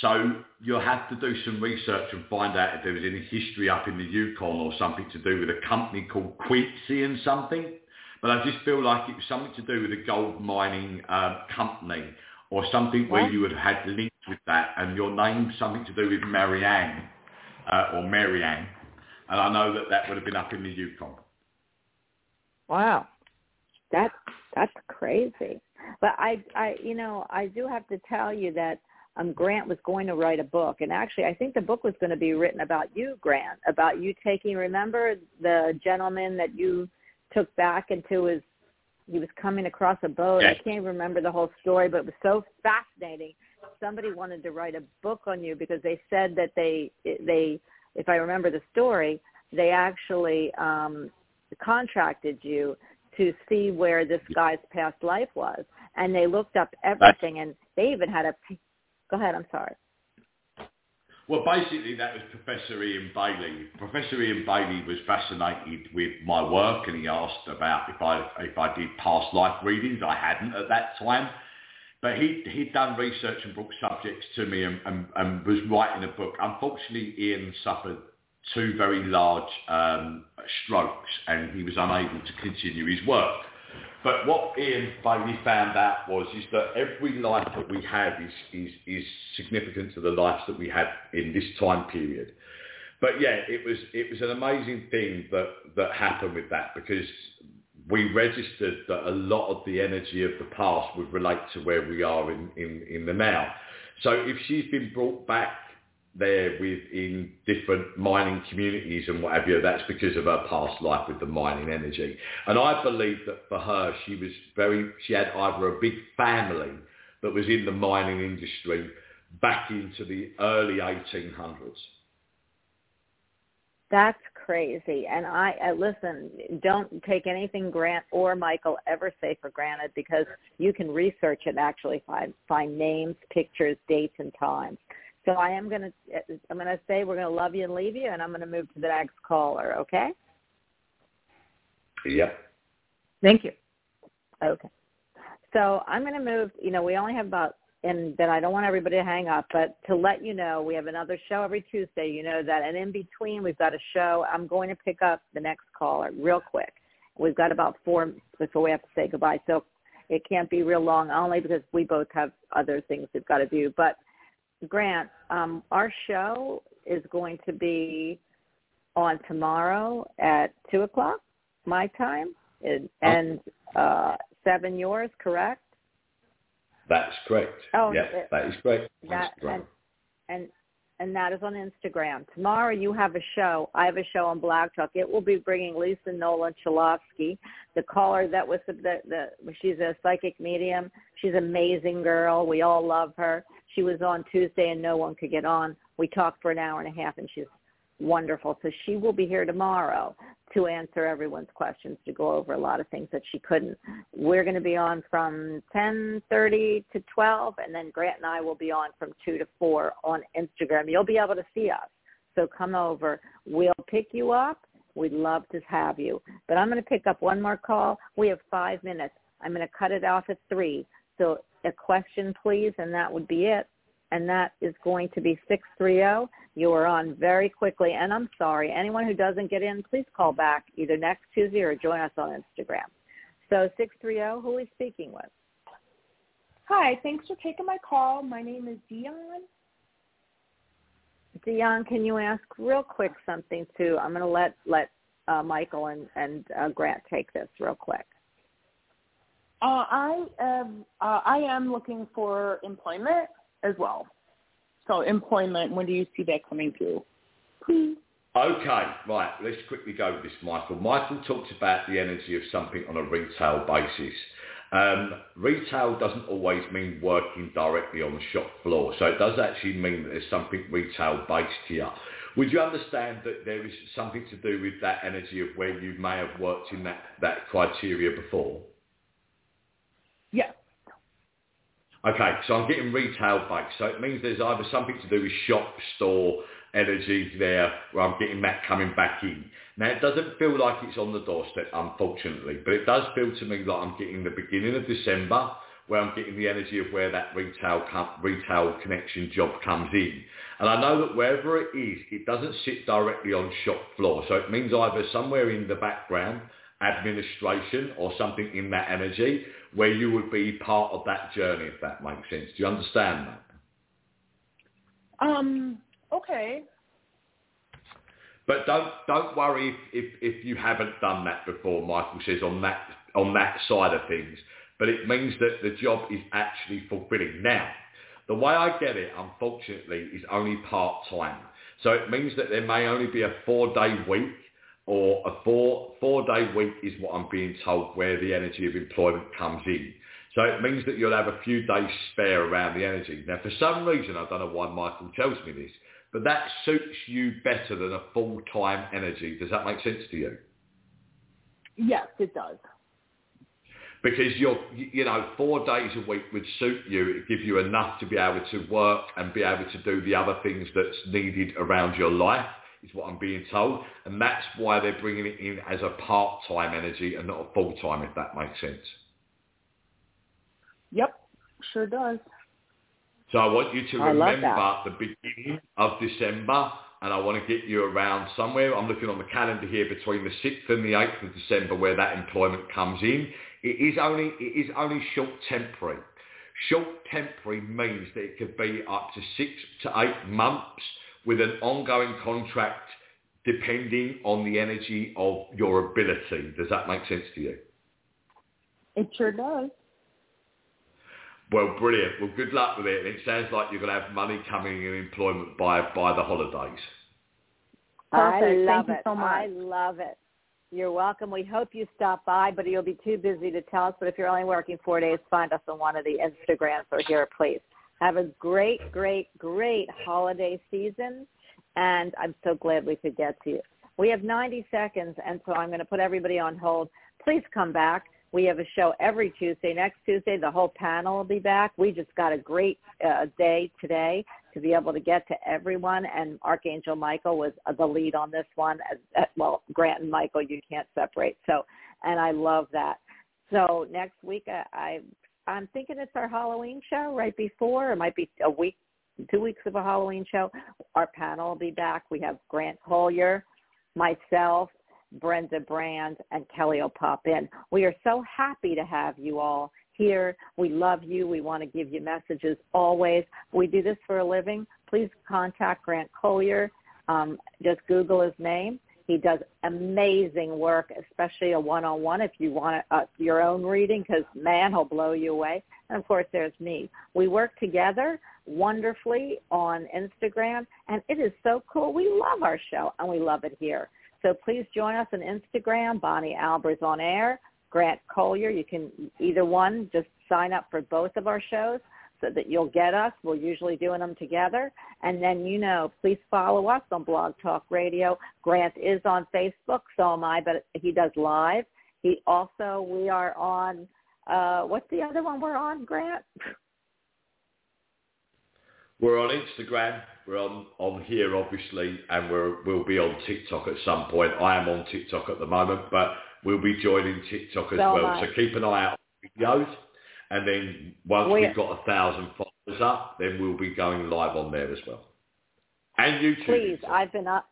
So you'll have to do some research and find out if there was any history up in the Yukon or something to do with a company called Quincy and something. But I just feel like it was something to do with a gold mining uh, company or something where What? you would have had links with that and your name something to do with Marianne uh, or Marianne. And I know that that would have been up in the Yukon. Wow. That that's crazy. But I I you know, I do have to tell you that um Grant was going to write a book and actually I think the book was going to be written about you, Grant, about you taking remember the gentleman that you took back into his he was coming across a boat. Yes. I can't even remember the whole story, but it was so fascinating. Somebody wanted to write a book on you because they said that they they if I remember the story, they actually um contracted you to see where this guy's past life was. And they looked up everything and they even had a go ahead i'm sorry. Well, basically, that was Professor Ian Bailey. Professor Ian Bailey was fascinated with my work, and he asked about if I if I did past life readings. I hadn't at that time, but he he'd done research and brought subjects to me, and, and, and was writing a book. Unfortunately, Ian suffered two very large um, strokes, and he was unable to continue his work. But what Ian Bailey found out was is that every life that we have is, is, is significant to the lives that we had in this time period. But yeah, it was it was an amazing thing that, that happened with that because we registered that a lot of the energy of the past would relate to where we are in, in, in the now. So if she's been brought back there within different mining communities and what have you, that's because of her past life with the mining energy. And I believe that for her, she was very, she had either a big family that was in the mining industry back into the early 1800s. that's crazy and i uh, listen don't take anything grant or michael ever say for granted because you can research and actually find find names pictures dates and times so i am going to i'm going to say we're going to love you and leave you and i'm going to move to the next caller okay Yep. Thank you. Okay. So I'm going to move, you know, we only have about, and then I don't want everybody to hang up, but to let you know, we have another show every Tuesday, you know that. And in between, we've got a show. I'm going to pick up the next caller real quick. We've got about four before we have to say goodbye. So it can't be real long only because we both have other things we've got to do. But Grant, um, our show is going to be on tomorrow at 2 o'clock my time and, and uh, 7 yours, correct? That's correct. Oh, yeah, it- that is correct. That, and, and and that is on Instagram. Tomorrow you have a show. I have a show on Blog Talk. It will be bringing Lisa Nolan Chalofsky, the caller that was the, the, the she's a psychic medium. She's an amazing girl. We all love her. She was on Tuesday and no one could get on. We talked for an hour and a half and she's wonderful. So she will be here tomorrow to answer everyone's questions, to go over a lot of things that she couldn't. We're going to be on from 10:30 to 12, and then Grant and I will be on from 2 to 4 on Instagram. You'll be able to see us. So come over. We'll pick you up. We'd love to have you. But I'm going to pick up one more call. We have five minutes. I'm going to cut it off at 3. So a question, please, and that would be it. And that is going to be 630 you are on very quickly, and I'm sorry. Anyone who doesn't get in, please call back either next Tuesday or join us on Instagram. So 630, who are we speaking with? Hi, thanks for taking my call. My name is Dion. Dion, can you ask real quick something too? I'm going to let let uh, Michael and and uh, Grant take this real quick. Uh, I am uh, I am looking for employment as well. So employment, when do you see that coming through? Please. Okay, right. Let's quickly go with this, Michael. Michael talked about the energy of something on a retail basis. Um, retail doesn't always mean working directly on the shop floor, so it does actually mean that there's something retail based here. Would you understand that there is something to do with that energy of where you may have worked in that, that criteria before? Yes. Okay, so I'm getting retail based. So it means there's either something to do with shop, store, energy there, where I'm getting that coming back in. Now it doesn't feel like it's on the doorstep, unfortunately, but it does feel to me like I'm getting the beginning of December, where I'm getting the energy of where that retail com- retail connection job comes in. And I know that wherever it is, it doesn't sit directly on shop floor. So it means either somewhere in the background, administration or something in that energy, where you would be part of that journey, if that makes sense. Do you understand that? Um, okay. But don't don't worry if, if, if you haven't done that before, Michael says, on that on that side of things. But it means that the job is actually fulfilling. Now, the way I get it, unfortunately, is only part-time. So it means that there may only be a four-day week or a four four day week is what I'm being told where the energy of employment comes in. So it means that you'll have a few days spare around the energy. Now for some reason, I don't know why Michael tells me this, but that suits you better than a full-time energy. Does that make sense to you? Yes, it does. Because you're, you know, four days a week would suit you. It'd give you enough to be able to work and be able to do the other things that's needed around your life is what I'm being told. And that's why they're bringing it in as a part-time energy and not a full-time, if that makes sense. Yep, sure does. So I want you to I remember the beginning of December and I want to get you around somewhere. I'm looking on the calendar here between the 6th and the 8th of December where that employment comes in. It is only, it is only short temporary. Short temporary means that it could be up to six to eight months with an ongoing contract depending on the energy of your ability. Does that make sense to you? It sure does. Well, brilliant. Well, good luck with it. It sounds like you're going to have money coming in employment by by the holidays. Perfect. I Thank love you it. so much. I love it. You're welcome. We hope you stop by, but you'll be too busy to tell us. But if you're only working four days, find us on one of the Instagrams or here, please. Have a great, great, great holiday season, and I'm so glad we could get to you. We have 90 seconds, and so I'm going to put everybody on hold. Please come back. We have a show every Tuesday. Next Tuesday, the whole panel will be back. We just got a great uh, day today to be able to get to everyone, and Archangel Michael was uh, the lead on this one. As, uh, well, Grant and Michael, you can't separate. So, and I love that. So next week, I, I I'm thinking it's our Halloween show right before. It might be a week, two weeks of a Halloween show. Our panel will be back. We have Grant Colyer, myself, Brenda Brand, and Kelly will pop in. We are so happy to have you all here. We love you. We want to give you messages always. We do this for a living. Please contact Grant Colyer. Um, just Google his name. He does amazing work, especially a one-on-one if you want uh, your own reading, because man, he'll blow you away. And of course, there's me. We work together wonderfully on Instagram, and it is so cool. We love our show, and we love it here. So please join us on Instagram, Bonnie Albers on Air, Grant Colyer. You can either one, just sign up for both of our shows so that you'll get us. We're usually doing them together. And then, you know, please follow us on Blog Talk Radio. Grant is on Facebook, so am I, but he does live. He also, we are on, uh, what's the other one we're on, Grant? We're on Instagram. We're on, on here, obviously, and we're, we'll be on TikTok at some point. I am on TikTok at the moment, but we'll be joining TikTok as So well. So keep an eye out for videos. And then once We- we've got a thousand followers up, then we'll be going live on there as well. And YouTube. please, I've been up.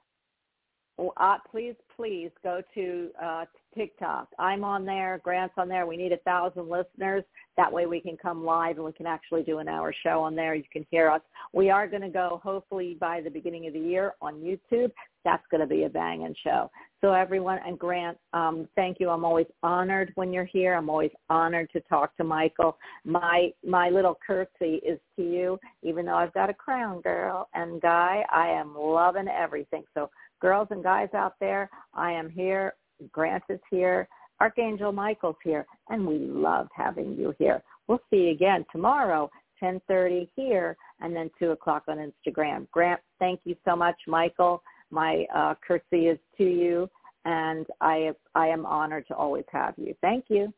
Uh, please, please go to uh, TikTok. I'm on there. Grant's on there. We need a thousand listeners. That way we can come live and we can actually do an hour show on there. You can hear us. We are going to go hopefully by the beginning of the year on YouTube. That's going to be a banging show. So everyone and Grant, um, thank you. I'm always honored when you're here. I'm always honored to talk to Michael. My my little curtsy is to you, even though I've got a crown, girl and guy. I am loving everything. So girls and guys out there, I am here. Grant is here. Archangel Michael's here, and we love having you here. We'll see you again tomorrow, 10:30 here, and then 2 o'clock on Instagram. Grant, thank you so much, Michael. My uh, curtsy is to you, and I I am honored to always have you. Thank you,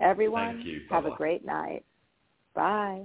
everyone. Thank you. Have a great night. Bye.